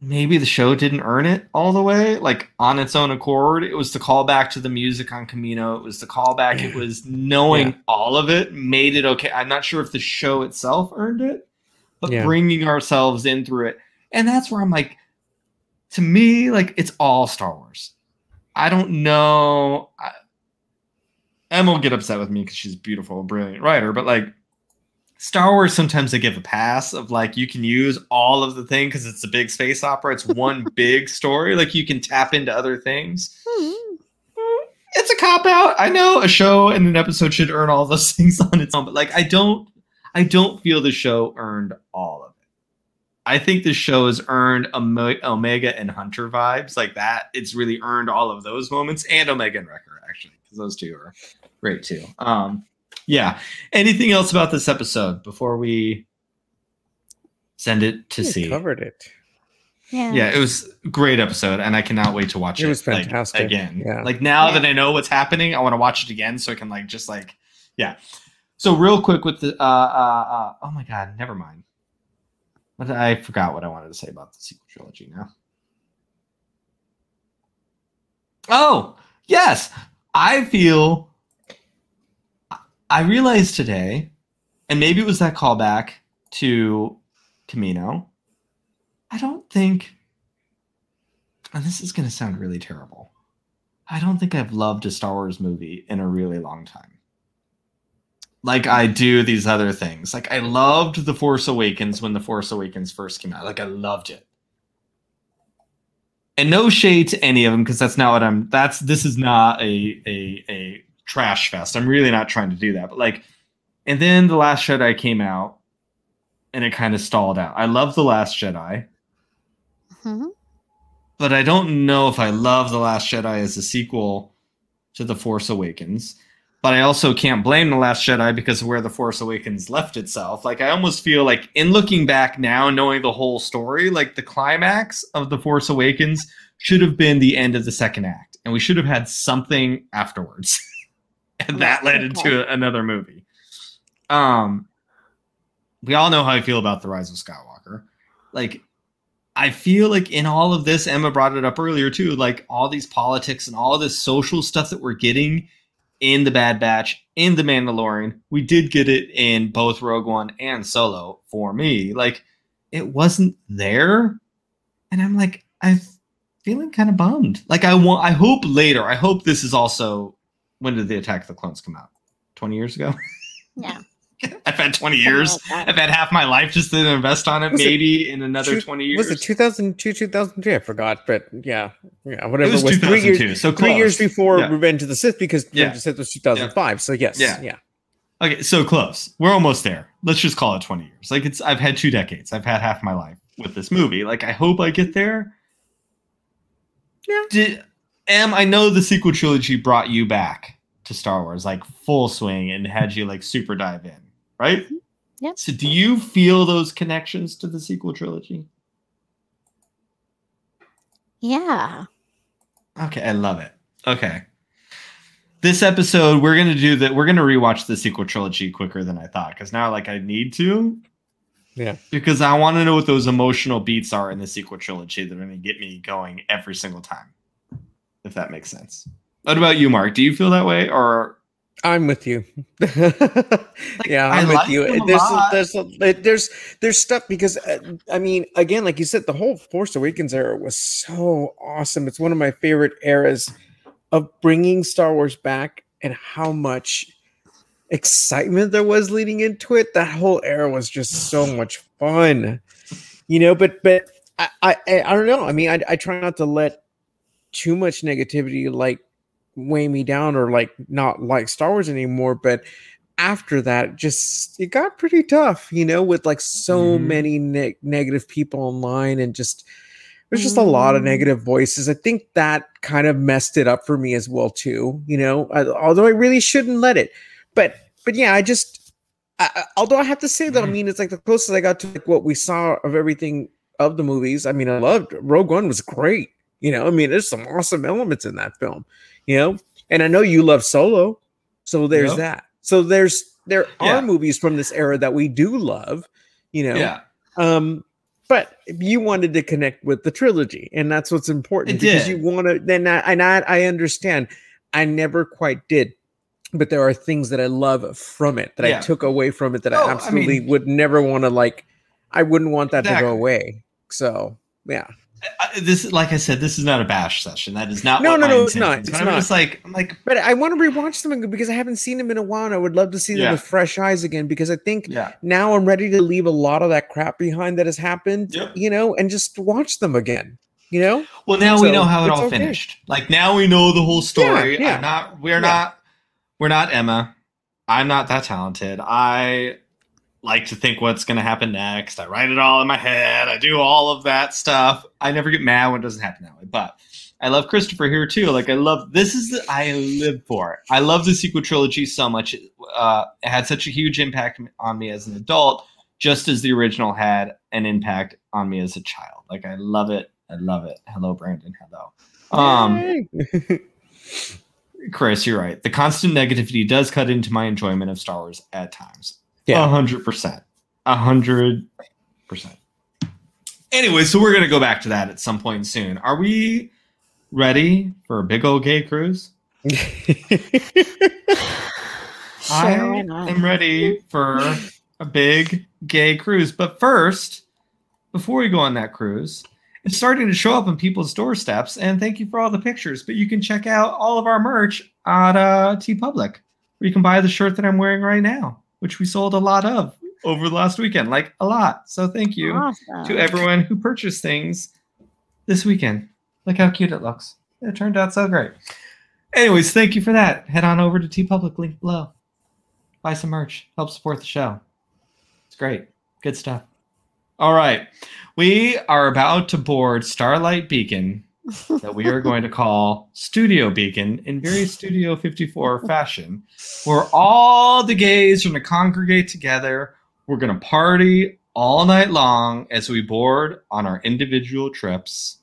maybe the show didn't earn it all the way. Like, on its own accord, it was the callback to the music on Kamino. It was the callback. It was knowing Yeah. all of it made it okay. I'm not sure if the show itself earned it, but Yeah. bringing ourselves in through it. And that's where I'm like, to me, like it's all Star Wars. I don't know. I, Emma will get upset with me because she's a beautiful, brilliant writer, but like Star Wars sometimes they give a pass of like you can use all of the thing because it's a big space opera. It's one big story. Like you can tap into other things. Hmm. It's a cop out. I know a show and an episode should earn all those things on its own, but like I don't I don't feel the show earned all of it. I think the show has earned Ome- Omega and Hunter vibes like that. It's really earned all of those moments and Omega and Wrecker actually because those two are great too. Um, yeah. Anything else about this episode before we send it to We see? covered it. Yeah. Yeah, it was a great episode, and I cannot wait to watch it. It was like, fantastic, again. yeah. Like now Yeah. that I know what's happening, I want to watch it again so I can like just like yeah. So real quick with the uh uh, uh oh my god, never mind. What did- I forgot what I wanted to say about the sequel trilogy now. Oh yes, I feel. I realized today, and maybe it was that callback to Kamino. I don't think, and this is going to sound really terrible. I don't think I've loved a Star Wars movie in a really long time. Like I do these other things. Like I loved The Force Awakens when The Force Awakens first came out. Like I loved it. And no shade to any of them because that's not what I'm that's this is not a a a trash fest. I'm really not trying to do that. But like and then The Last Jedi came out and it kind of stalled out. I love The Last Jedi Mhm. but I don't know if I love The Last Jedi as a sequel to The Force Awakens. But I also can't blame The Last Jedi because of where The Force Awakens left itself. Like, I almost feel like, in looking back now, knowing the whole story, like the climax of The Force Awakens should have been the end of the second act. And we should have had something afterwards. and that led into another movie. Um, we all know how I feel about The Rise of Skywalker. Like, I feel like in all of this, Emma brought it up earlier too, like all these politics and all this social stuff that we're getting in the Bad Batch, in the Mandalorian, we did get it in both Rogue One and Solo for me. Like it wasn't there. And I'm like, I'm feeling kind of bummed. Like I want I hope later, I hope this is also when did the Attack of the Clones come out? 20 years ago? Yeah. I've had 20 years. Like. I've had half my life just to invest on it. Was it Maybe in another two- 20 years. Was it 2002, 2003? I forgot, but yeah, yeah, whatever. It was, three 2002. years, so three years before Yeah. Revenge of the Sith, because Yeah. Revenge of the Sith was 2005. So yes, Yeah. yeah, Okay, so close. We're almost there. Let's just call it 20 years. Like it's I've had two decades. I've had half my life with this movie. Like I hope I get there. Yeah. Did Em, I know the sequel trilogy brought you back to Star Wars, like full swing and had you like super dive in, right? Mm-hmm. Yep. So do you feel those connections to the sequel trilogy? Yeah. Okay, I love it. Okay. This episode, we're gonna do that. We're gonna rewatch the sequel trilogy quicker than I thought because now, like, I need to. Yeah. Because I want to know what those emotional beats are in the sequel trilogy that are gonna get me going every single time. If that makes sense. What about you, Mark? Do you feel that way, or I'm with you. yeah, I I'm with like you. There's there's there's there's stuff because uh, I mean, again, like you said, the whole Force Awakens era was so awesome. It's one of my favorite eras of bringing Star Wars back, and how much excitement there was leading into it. That whole era was just so much fun, you know. But but I I, I don't know. I mean, I I try not to let too much negativity like weigh me down or like not like Star Wars anymore. But after that, just it got pretty tough, you know, with like so Mhm. many ne- negative people online and just there's just a lot of Mm. negative voices. I think that kind of messed it up for me as well too. You know, I, although I really shouldn't let it, but but yeah, I just. I, although I have to say that, I Mhm. mean, it's like the closest I got to like what we saw of everything of the movies. I mean, I loved Rogue One was great. You know, I mean, there's some awesome elements in that film. You know, and I know you love Solo, so there's Yep. that. So there's there Yeah. are movies from this era that we do love. You know, yeah? um, but you wanted to connect with the trilogy, and that's what's important It because did. you want to. Then I, and I, I understand. I never quite did, but there are things that I love from it that Yeah. I took away from it that Oh, I I absolutely mean- would never want to like. I wouldn't want that to go away. So yeah, I- this, like I said, this is not a bash session. That is not. No, what no, no, it's not. It's I'm not. just like, I'm like, But I want to rewatch them because I haven't seen them in a while. And I would love to see them Yeah. with fresh eyes again because I think yeah, now I'm ready to leave a lot of that crap behind that has happened, Yep. you know, and just watch them again, you know? Well, now we know how it all okay. finished. Like now we know the whole story. Yeah, yeah. I'm not. We're Yeah. not. We're not Emma. I'm not that talented. I like to think what's going to happen next. I write it all in my head. I do all of that stuff. I never get mad when it doesn't happen that way. But I love Christopher here too. Like I love this is the I live for. it. I love the sequel trilogy so much. Uh, it had such a huge impact on me as an adult, just as the original had an impact on me as a child. Like I love it. I love it. Hello, Brandon. Hello. Um, Chris, you're right. The constant negativity does cut into my enjoyment of Star Wars at times. Yeah. A hundred percent. A hundred percent. Anyway, so we're gonna go back to that at some point soon. Are we ready for a big old gay cruise? I Sure, why not? am ready for a big gay cruise. But first, before we go on that cruise, it's starting to show up on people's doorsteps. And thank you for all the pictures. But you can check out all of our merch at uh, TeePublic, where you can buy the shirt that I'm wearing right now, which we sold a lot of over the last weekend, like a lot. So thank you Awesome. to everyone who purchased things this weekend. Look how cute it looks. It turned out so great. Anyways, thank you for that. Head on over to TeePublic, link below. Buy some merch. Help support the show. It's great. Good stuff. All right. We are about to board Starlight Beacon that we are going to call Studio Beacon in very Studio 54 fashion, where all the gays are going to congregate together. We're going to party all night long as we board on our individual trips.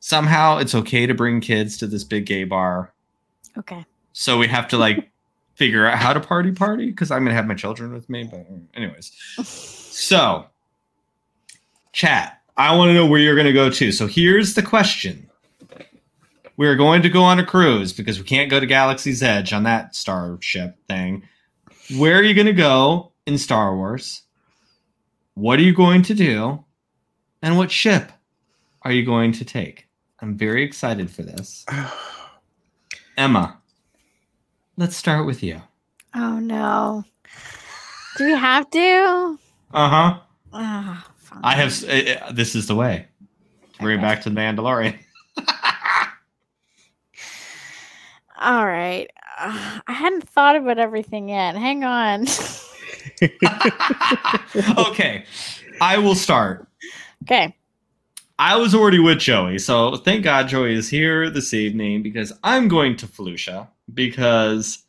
Somehow it's okay to bring kids to this big gay bar. Okay. So we have to like figure out how to party party because I'm going to have my children with me. But, anyways. So, chat, I want to know where you're going to go to. So here's the question. We're going to go on a cruise because we can't go to Galaxy's Edge on that starship thing. Where are you going to go in Star Wars? What are you going to do? And what ship are you going to take? I'm very excited for this. Emma, let's start with you. Oh no. Do we have to? Uh huh. I have. Uh, this is the way. Bring it Okay. back to the Mandalorian. All right. Uh, I hadn't thought about everything yet. Hang on. okay, I will start. okay. I was already with Joey, so thank God Joey is here this evening because I'm going to Felucia because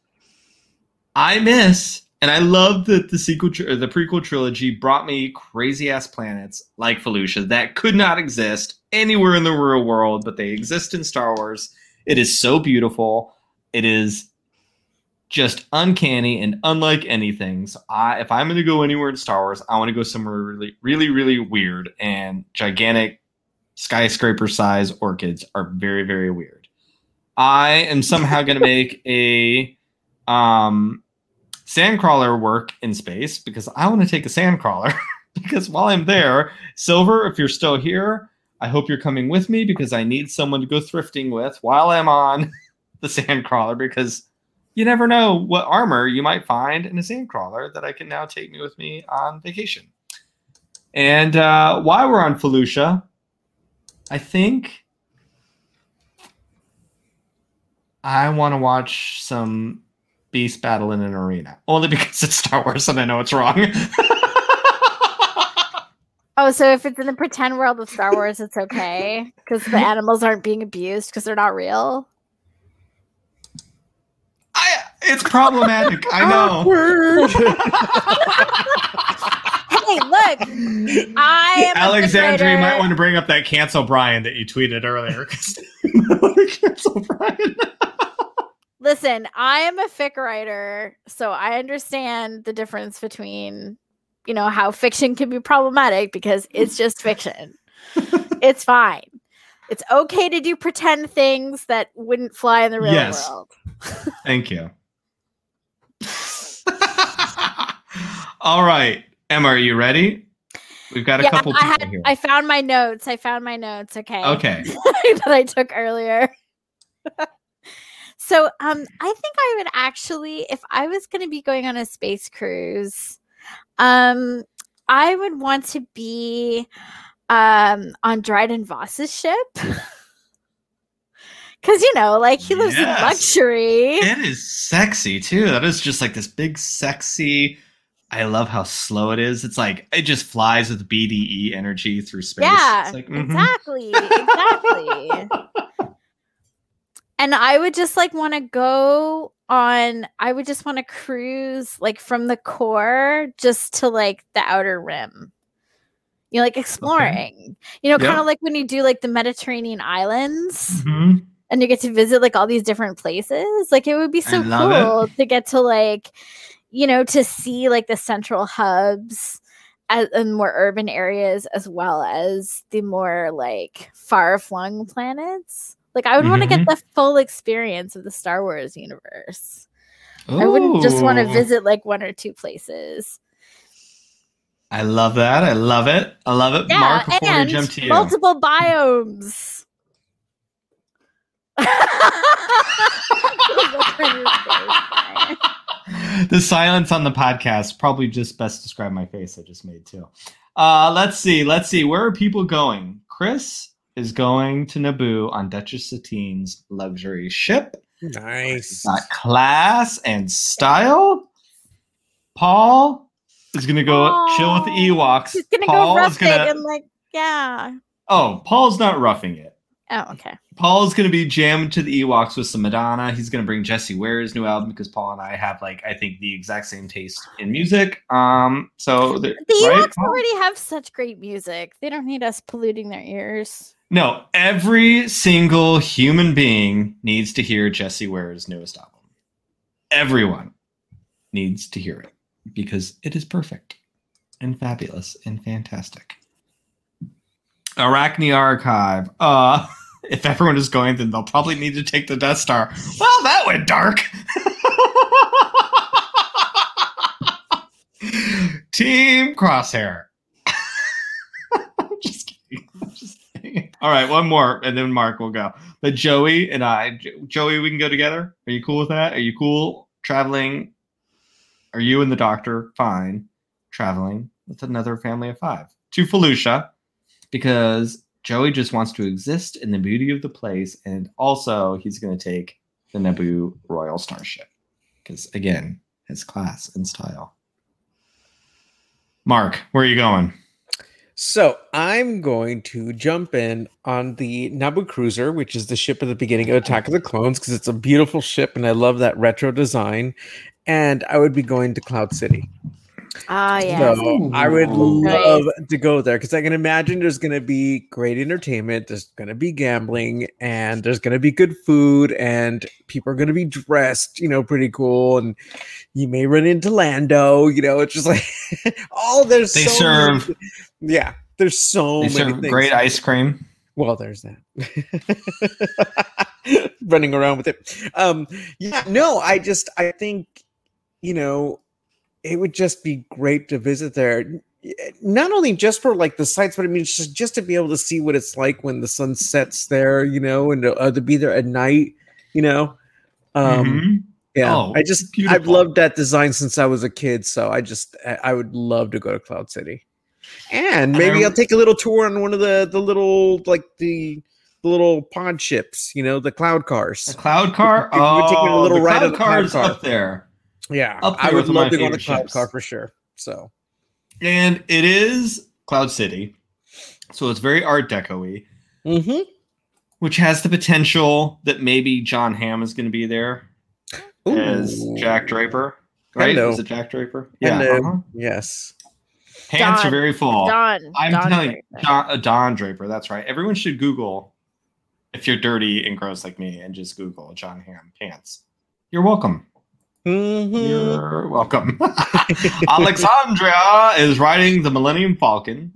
I miss and I love that the sequel, tr- the prequel trilogy brought me crazy ass planets like Felucia that could not exist anywhere in the real world, but they exist in Star Wars. It is so beautiful. It is just uncanny and unlike anything. So I, if I'm going to go anywhere in Star Wars, I want to go somewhere really, really, really weird and gigantic skyscraper size orchids are very, very weird. I am somehow going to make a um, sandcrawler work in space because I want to take a sandcrawler. because while I'm there, Silver, if you're still here, I hope you're coming with me because I need someone to go thrifting with while I'm on the sandcrawler because you never know what armor you might find in a sandcrawler that I can now take me with me on vacation. And uh, while we're on Felucia, I think I want to watch some beast battle in an arena, only because it's Star Wars and I know it's wrong. Oh, so if it's in the pretend world of Star Wars, it's okay because the animals aren't being abused because they're not real. I, it's problematic. I know. Awkward. Hey, look, I am a you might want to bring up that cancel Brian that you tweeted earlier. cancel Brian. Listen, I am a fic writer, so I understand the difference between, you know, how fiction can be problematic because it's just fiction. it's fine. It's okay to do pretend things that wouldn't fly in the real Yes. world. Thank you. All right, Emma, are you ready? We've got a yeah, couple I, had, here. I found my notes. I found my notes. Okay. Okay. that I took earlier. So, um, I think I would actually, if I was going to be going on a space cruise, um, I would want to be, um, on Dryden Voss's ship. Cause you know, like he lives Yes. in luxury. It is sexy too. That is just like this big, sexy. I love how slow it is. It's like it just flies with BDE energy through space. Yeah, It's like, mhm. exactly, exactly. and I would just like want to go on. I would just want to cruise like from the core just to like the outer rim. You know, like exploring. You know, kind of like when you do like the Mediterranean islands Mhm. and you get to visit like all these different places. Like it would be so love it. cool to get to like, you know, to see like the central hubs as, in more urban areas as well as the more like far flung planets. Like I would want to get the full experience of the Star Wars universe. I wouldn't just want to visit like one or two places. I love that. I love it. I love it. Yeah, Mark, before we and jump to you. multiple biomes. the silence on the podcast probably just best describe my face I just made too. Uh, let's see. Let's see. Where are people going? Chris is going to Naboo on Duchess Satine's luxury ship. Nice. Got class and style. Paul is gonna go chill with the Ewoks. He's gonna Paul go is rough gonna. it and like, yeah. oh, Paul's not roughing it. Oh, okay. Paul's gonna be jammed to the Ewoks with some Madonna. He's gonna bring Jessie Ware's new album because Paul and I have like I think the exact same taste in music. Um, so the, The right, Ewoks already have such great music. They don't need us polluting their ears. No, every single human being needs to hear Jessie Ware's newest album. Everyone needs to hear it because it is perfect and fabulous and fantastic. Arachne Archive. Uh, if everyone is going, then they'll probably need to take the Death Star. Well, that went dark. Team Crosshair. I'm just kidding. I'm just kidding. All right, one more, and then Mark will go. But Joey and I, Joey, we can go together. Are you cool with that? Are you cool traveling? Are you and the doctor fine traveling with another family of five to Felucia? Because Joey just wants to exist in the beauty of the place, and also he's going to take the Naboo Royal Starship because again, his class and style. Mark, where are you going? So I'm going to jump in on the Naboo Cruiser, which is the ship at the beginning of Attack of the Clones, because it's a beautiful ship and I love that retro design. And I would be going to Cloud City. Oh yeah. So I would Ooh. love to go there because I can imagine there's going to be great entertainment, there's going to be gambling, and there's going to be good food, and people are going to be dressed, you know, pretty cool. And you may run into Lando, you know, it's just like, oh, there's They so many- serve- yeah, there's so They many serve things. great ice cream. Well, there's that. Running around with it. Um, yeah, no, I just I think, you know, it would just be great to visit there. Not only just for like the sights, but I mean just just to be able to see what it's like when the sun sets there, you know, and to, uh, to be there at night, you know. Um, Mhm. yeah, Oh, I just I've loved that design since I was a kid, so I just I would love to go to Cloud City, and maybe Um, I'll take a little tour on one of the the little like the the little pod ships, you know, the cloud cars. The cloud car? We were taking a Oh, little the ride cloud on the cloud car's car. up there. Yeah, Up I there would with my love to go on the favorite cloud ships. car for sure. So And it is Cloud City. So it's very Art Deco-y, hmm which has the potential that maybe Jon Hamm is going to be there as Jack Draper. Right? Hello. Is it Jack Draper? Yeah. Uh-huh. Yes. Pants Don- are very full. Don. I'm Don telling you, Draper. Don, uh, Don Draper. That's right. Everyone should Google if you're dirty and gross like me, and just Google Jon Hamm pants. You're welcome. Mhm. You're welcome. Alexandria is riding the Millennium Falcon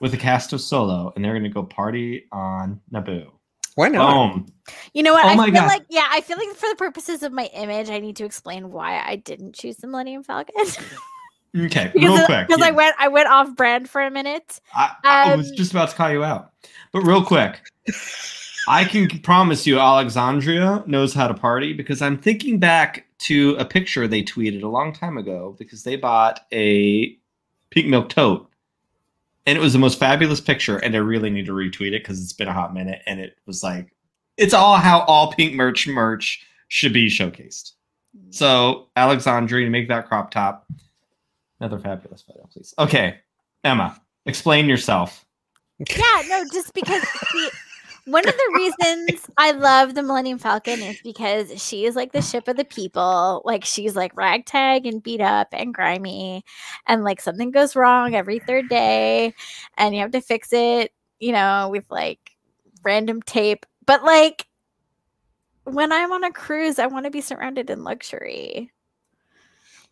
with a cast of Solo, and they're going to go party on Naboo. Why not? Boom. You know what? Oh I my feel God. like yeah, I feel like for the purposes of my image, I need to explain why I didn't choose the Millennium Falcon. Okay, real because quick. because I went I went off brand for a minute. I, I was Um, just about to call you out, but real quick, I can promise you, Alexandria knows how to party because I'm thinking back to a picture they tweeted a long time ago because they bought a pink milk tote, and it was the most fabulous picture. And I really need to retweet it because it's been a hot minute, and it was like, it's all how all pink merch merch should be showcased. Mm. So Alexandria, make that crop top. Another fabulous photo, please. Okay, Emma, explain yourself. Yeah, no, just because see, one of the reasons I love the Millennium Falcon is because she is like the ship of the people. Like she's like ragtag and beat up and grimy, and like something goes wrong every third day, and you have to fix it, you know, with like random tape. But like when I'm on a cruise, I want to be surrounded in luxury.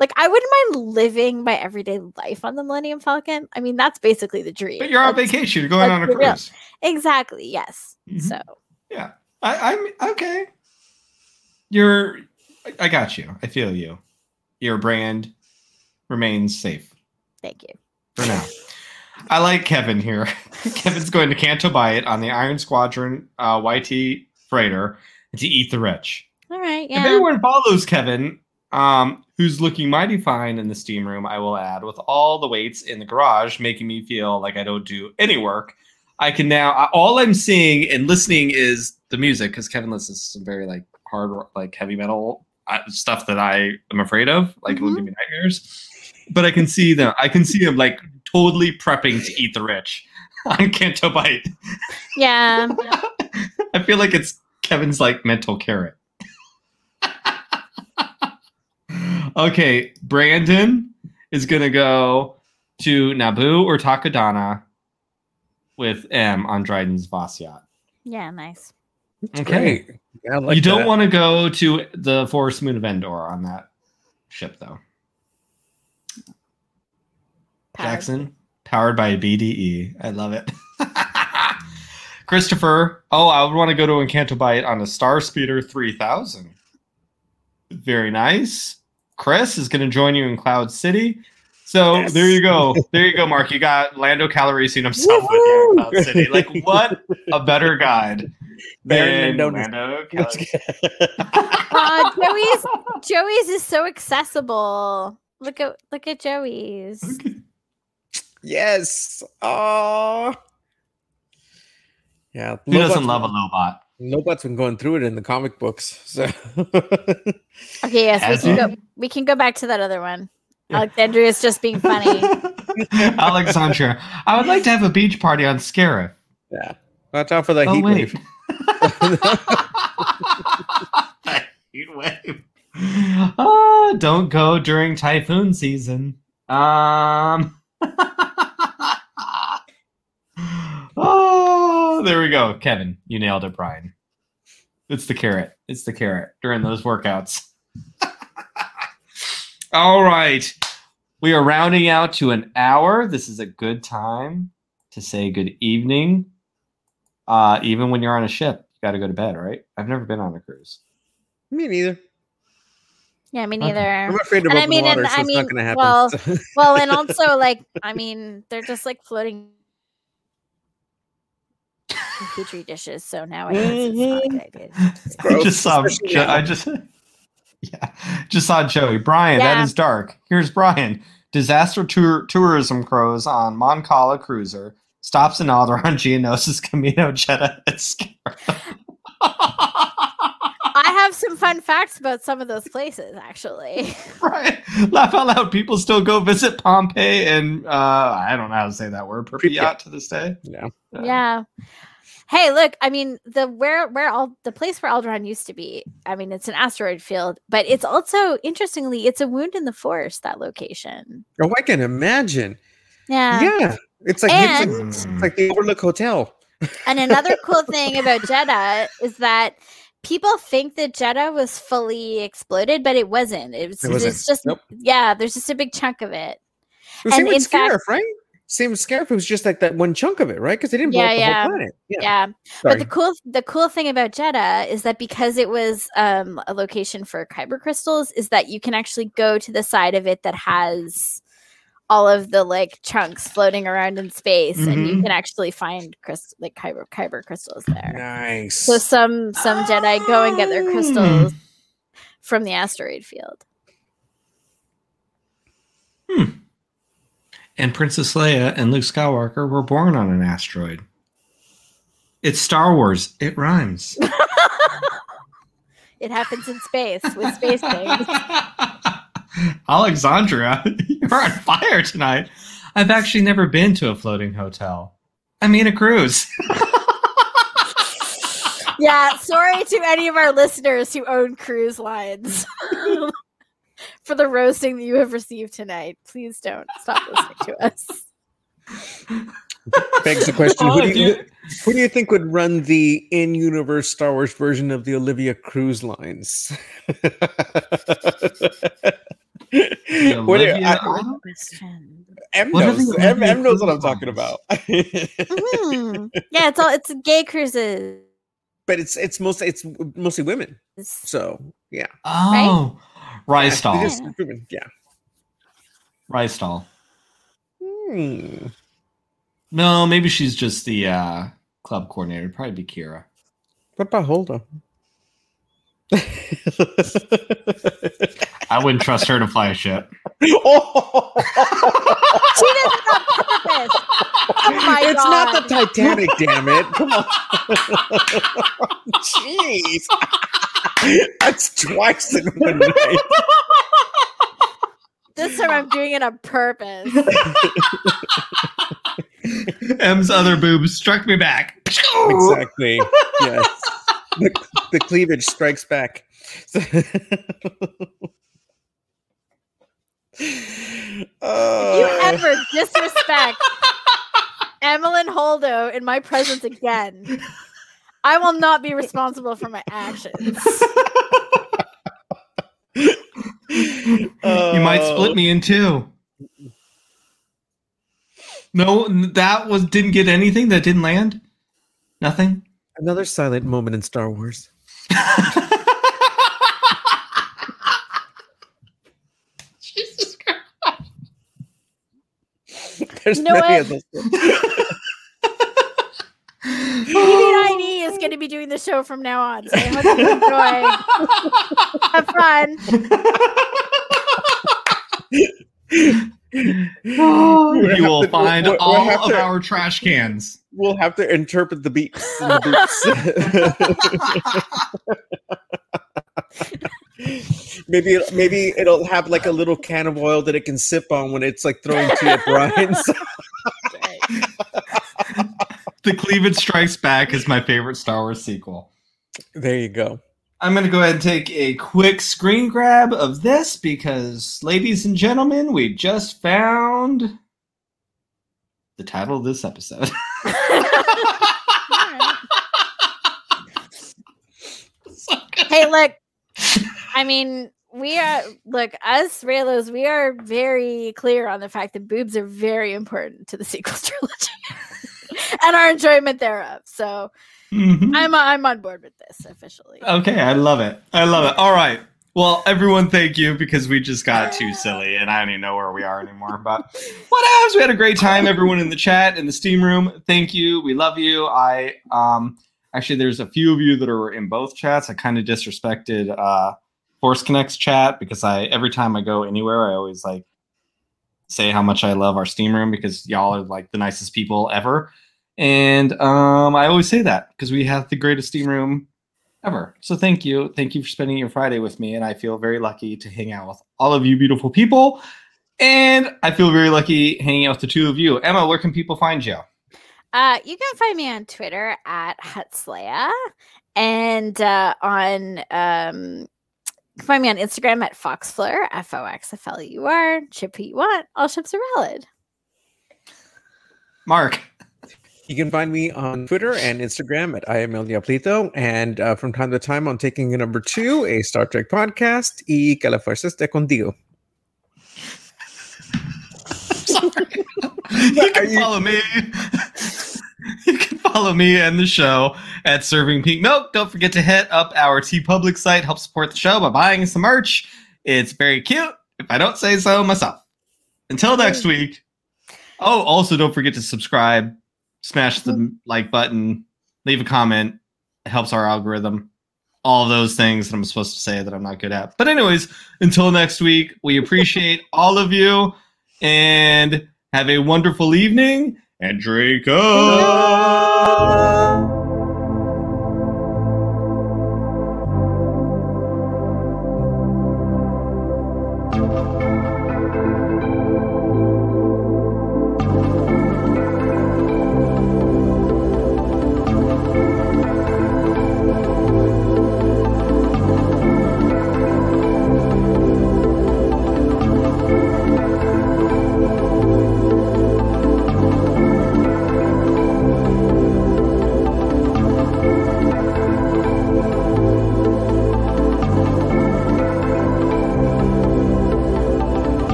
Like I wouldn't mind living my everyday life on the Millennium Falcon. I mean, that's basically the dream. But you're on That's- vacation. You're going on a be real. cruise. Exactly. Yes. Mhm. So Yeah, I, I'm okay. You're. I- got you. I feel you. Your brand remains safe thank you. for now. I like Kevin here. Kevin's going to Canto Bight on the Iron Squadron uh, YT freighter to eat the rich. All right. If Yeah. anyone follows Kevin, um, who's looking mighty fine in the steam room, I will add, with all the weights in the garage, making me feel like I don't do any work. I can now. I- All I'm seeing and listening is the music because Kevin listens to some very like hard, like heavy metal uh, stuff that I am afraid of, like will Mhm. give me nightmares. But I can see them. I can see him like totally prepping to eat the rich on Canto Bight. yeah. I feel like it's Kevin's like mental carrot. Okay, Brandon is gonna go to Naboo or Takodana with M on Dryden's Vos yacht. Yeah. Nice. Okay. Yeah, like you don't want to go to the Forest Moon of Endor on that ship, though. Powered. Jackson, powered by BDE. I love it. Christopher, oh, I would want to go to Encanto Bight on a Star Speeder 3000. Very nice. Chris is going to join you in Cloud City. So Yes. there you go. There you go, Mark. You got Lando Calrissian himself with you in Cloud City. Like, what a better guide than Mendoza. Lando Let's Calrissian. Uh, Joey's Joey's is so accessible. Look at look at Joey's. yes. Oh. Yeah. Who doesn't love a Lobot? Lobot's been going through it in the comic books. So Okay, yes, Has we can he? go. We can go back to that other one. Yeah. is just being funny. Alexandria, I would like to have a beach party on Scarif. yeah. Watch out for the Oh, heat wait. wave. That heat wave. Oh, don't go during typhoon season. Um. Oh, there we go, Kevin. You nailed it, Brian. It's the carrot. It's the carrot during those workouts. All right. We are rounding out to an hour. This is a good time to say good evening. Uh, even when you're on a ship, you got to go to bed, right? I've never been on a cruise. Me neither. Yeah, me Okay. neither. I'm afraid of And I open mean, and water, so I it's mean, not going to happen. well, Well, and also like I mean, they're just like floating in petri dishes. So now I guess it's not a good idea. I just saw. Jo- I just. Yeah, just saw Joey. Brian, that Yeah. is dark. Here's Brian. Disaster tour- tourism crows on Mon Cala cruiser stops in Alderaan, Geonosis, Kamino, Jedha, and Scarif. I have some fun facts about some of those places, actually. right. Laugh out loud. People still go visit Pompeii and uh, I don't know how to say that word. Pripyat Pripyat. to this day. yeah. Uh, yeah. Hey, look, I mean the where where all the place where Alderaan used to be. I mean, it's an asteroid field, but it's also interestingly, it's a wound in the forest. That location. Oh, I can imagine. Yeah. yeah. It's like, it's like And- it's like the Overlook Hotel. And another cool thing about Jedha is that people think that Jedha was fully exploded, but it wasn't. It was It wasn't. it's just Nope. yeah, there's just a big chunk of it. It was same And in fact- Scarif, right? Same with. It was just like that one chunk of it, right? Because they didn't blow Yeah, up the yeah. whole planet. Yeah. Yeah. Sorry. But the cool the cool thing about Jedha is that because it was um, a location for kyber crystals, is that you can actually go to the side of it that has all of the like chunks floating around in space, and you Mhm. can actually find crystal like kyber kyber crystals there. Nice. So some some Jedi go and get their Ah. crystals from the asteroid field. And Princess Leia and Luke Skywalker were born on an asteroid. It's Star Wars. It rhymes. It happens in space with space things. Alexandra, you're on fire tonight. I've actually never been to a floating hotel. I mean a cruise. Yeah, sorry to any of our listeners who own cruise lines for the roasting that you have received tonight. Please don't stop listening to us. Begs the question: Oh, who, do you, who do you think would run the in-universe Star Wars version of the Olivia Cruise Lines? The What do you- Olivia- M What knows. M, M knows what I'm talking Lines? about. Mhm. Yeah, it's all it's gay cruises. but it's it's mostly it's mostly women. So yeah, Oh, Rice Yeah. Yeah. Hmm. No, maybe she's just the uh, club coordinator. It'd probably be Kira. What about Holdo? I wouldn't trust her to fly a ship. oh, She did it on purpose. Oh my it's not the God. Titanic, damn it! Come on, jeez, that's twice in one night. This time I'm doing it on purpose. M's other boob struck me back. Exactly. Yes. The, the cleavage strikes back. If you Uh, ever disrespect Amilyn Holdo in my presence again, I will not be responsible for my actions. you might split me in two. No, that was didn't get anything. That didn't land. Nothing. Another silent moment in Star Wars. Jesus Christ. There's You know many what? of those. BB9E is going to be doing the show from now on. So I hope you enjoy. Have fun. We'll you will to- find we'll- we'll all of to- our trash cans. We'll have to interpret the beeps. and the boops. maybe it, maybe it'll have like a little can of oil that it can sip on when it's like throwing Tia Brian's. The Cleavage Strikes Back is my favorite Star Wars sequel. there you go. I'm going to go ahead and take a quick screen grab of this because, ladies and gentlemen, we just found the title of this episode. hey, look. I mean, we are look us Reylos. We are very clear on the fact that boobs are very important to the sequel trilogy and our enjoyment thereof. So Mhm. I'm I'm on board with this officially. Okay, I love it. I love it. All right. Well, everyone, thank you because we just got too silly and I don't even know where we are anymore. But what else? We had a great time. Everyone in the chat in the steam room, thank you. We love you. I um actually there's a few of you that are in both chats. I kind of disrespected uh Force Connects chat because I every time I go anywhere, I always like say how much I love our steam room because y'all are like the nicest people ever. And um, I always say that because we have the greatest steam room ever. So thank you. Thank you for spending your Friday with me. And I feel very lucky to hang out with all of you beautiful people. And I feel very lucky hanging out with the two of you. Emma, where can people find you? Uh, you can find me on Twitter at Hutzleia and uh, on um, you can find me on Instagram at Foxfleur, F O X F L U R. Ship who you want. All ships are valid. Mark. You can find me on Twitter and Instagram at I am El Diablito. And uh, from time to time, I'm taking a number two, a Star Trek podcast, Y que la fuerza esté contigo. you can you- follow me. you can follow me and the show at Serving Pink Milk. Don't forget to hit up our TeePublic site. Help support the show by buying some merch. It's very cute. If I don't say so myself. until next week. Oh, also don't forget to subscribe, smash the mm-hmm. like button, leave a comment. It helps our algorithm. All those things that I'm supposed to say that I'm not good at. But anyways, until next week, we appreciate all of you and have a wonderful evening. And Draco.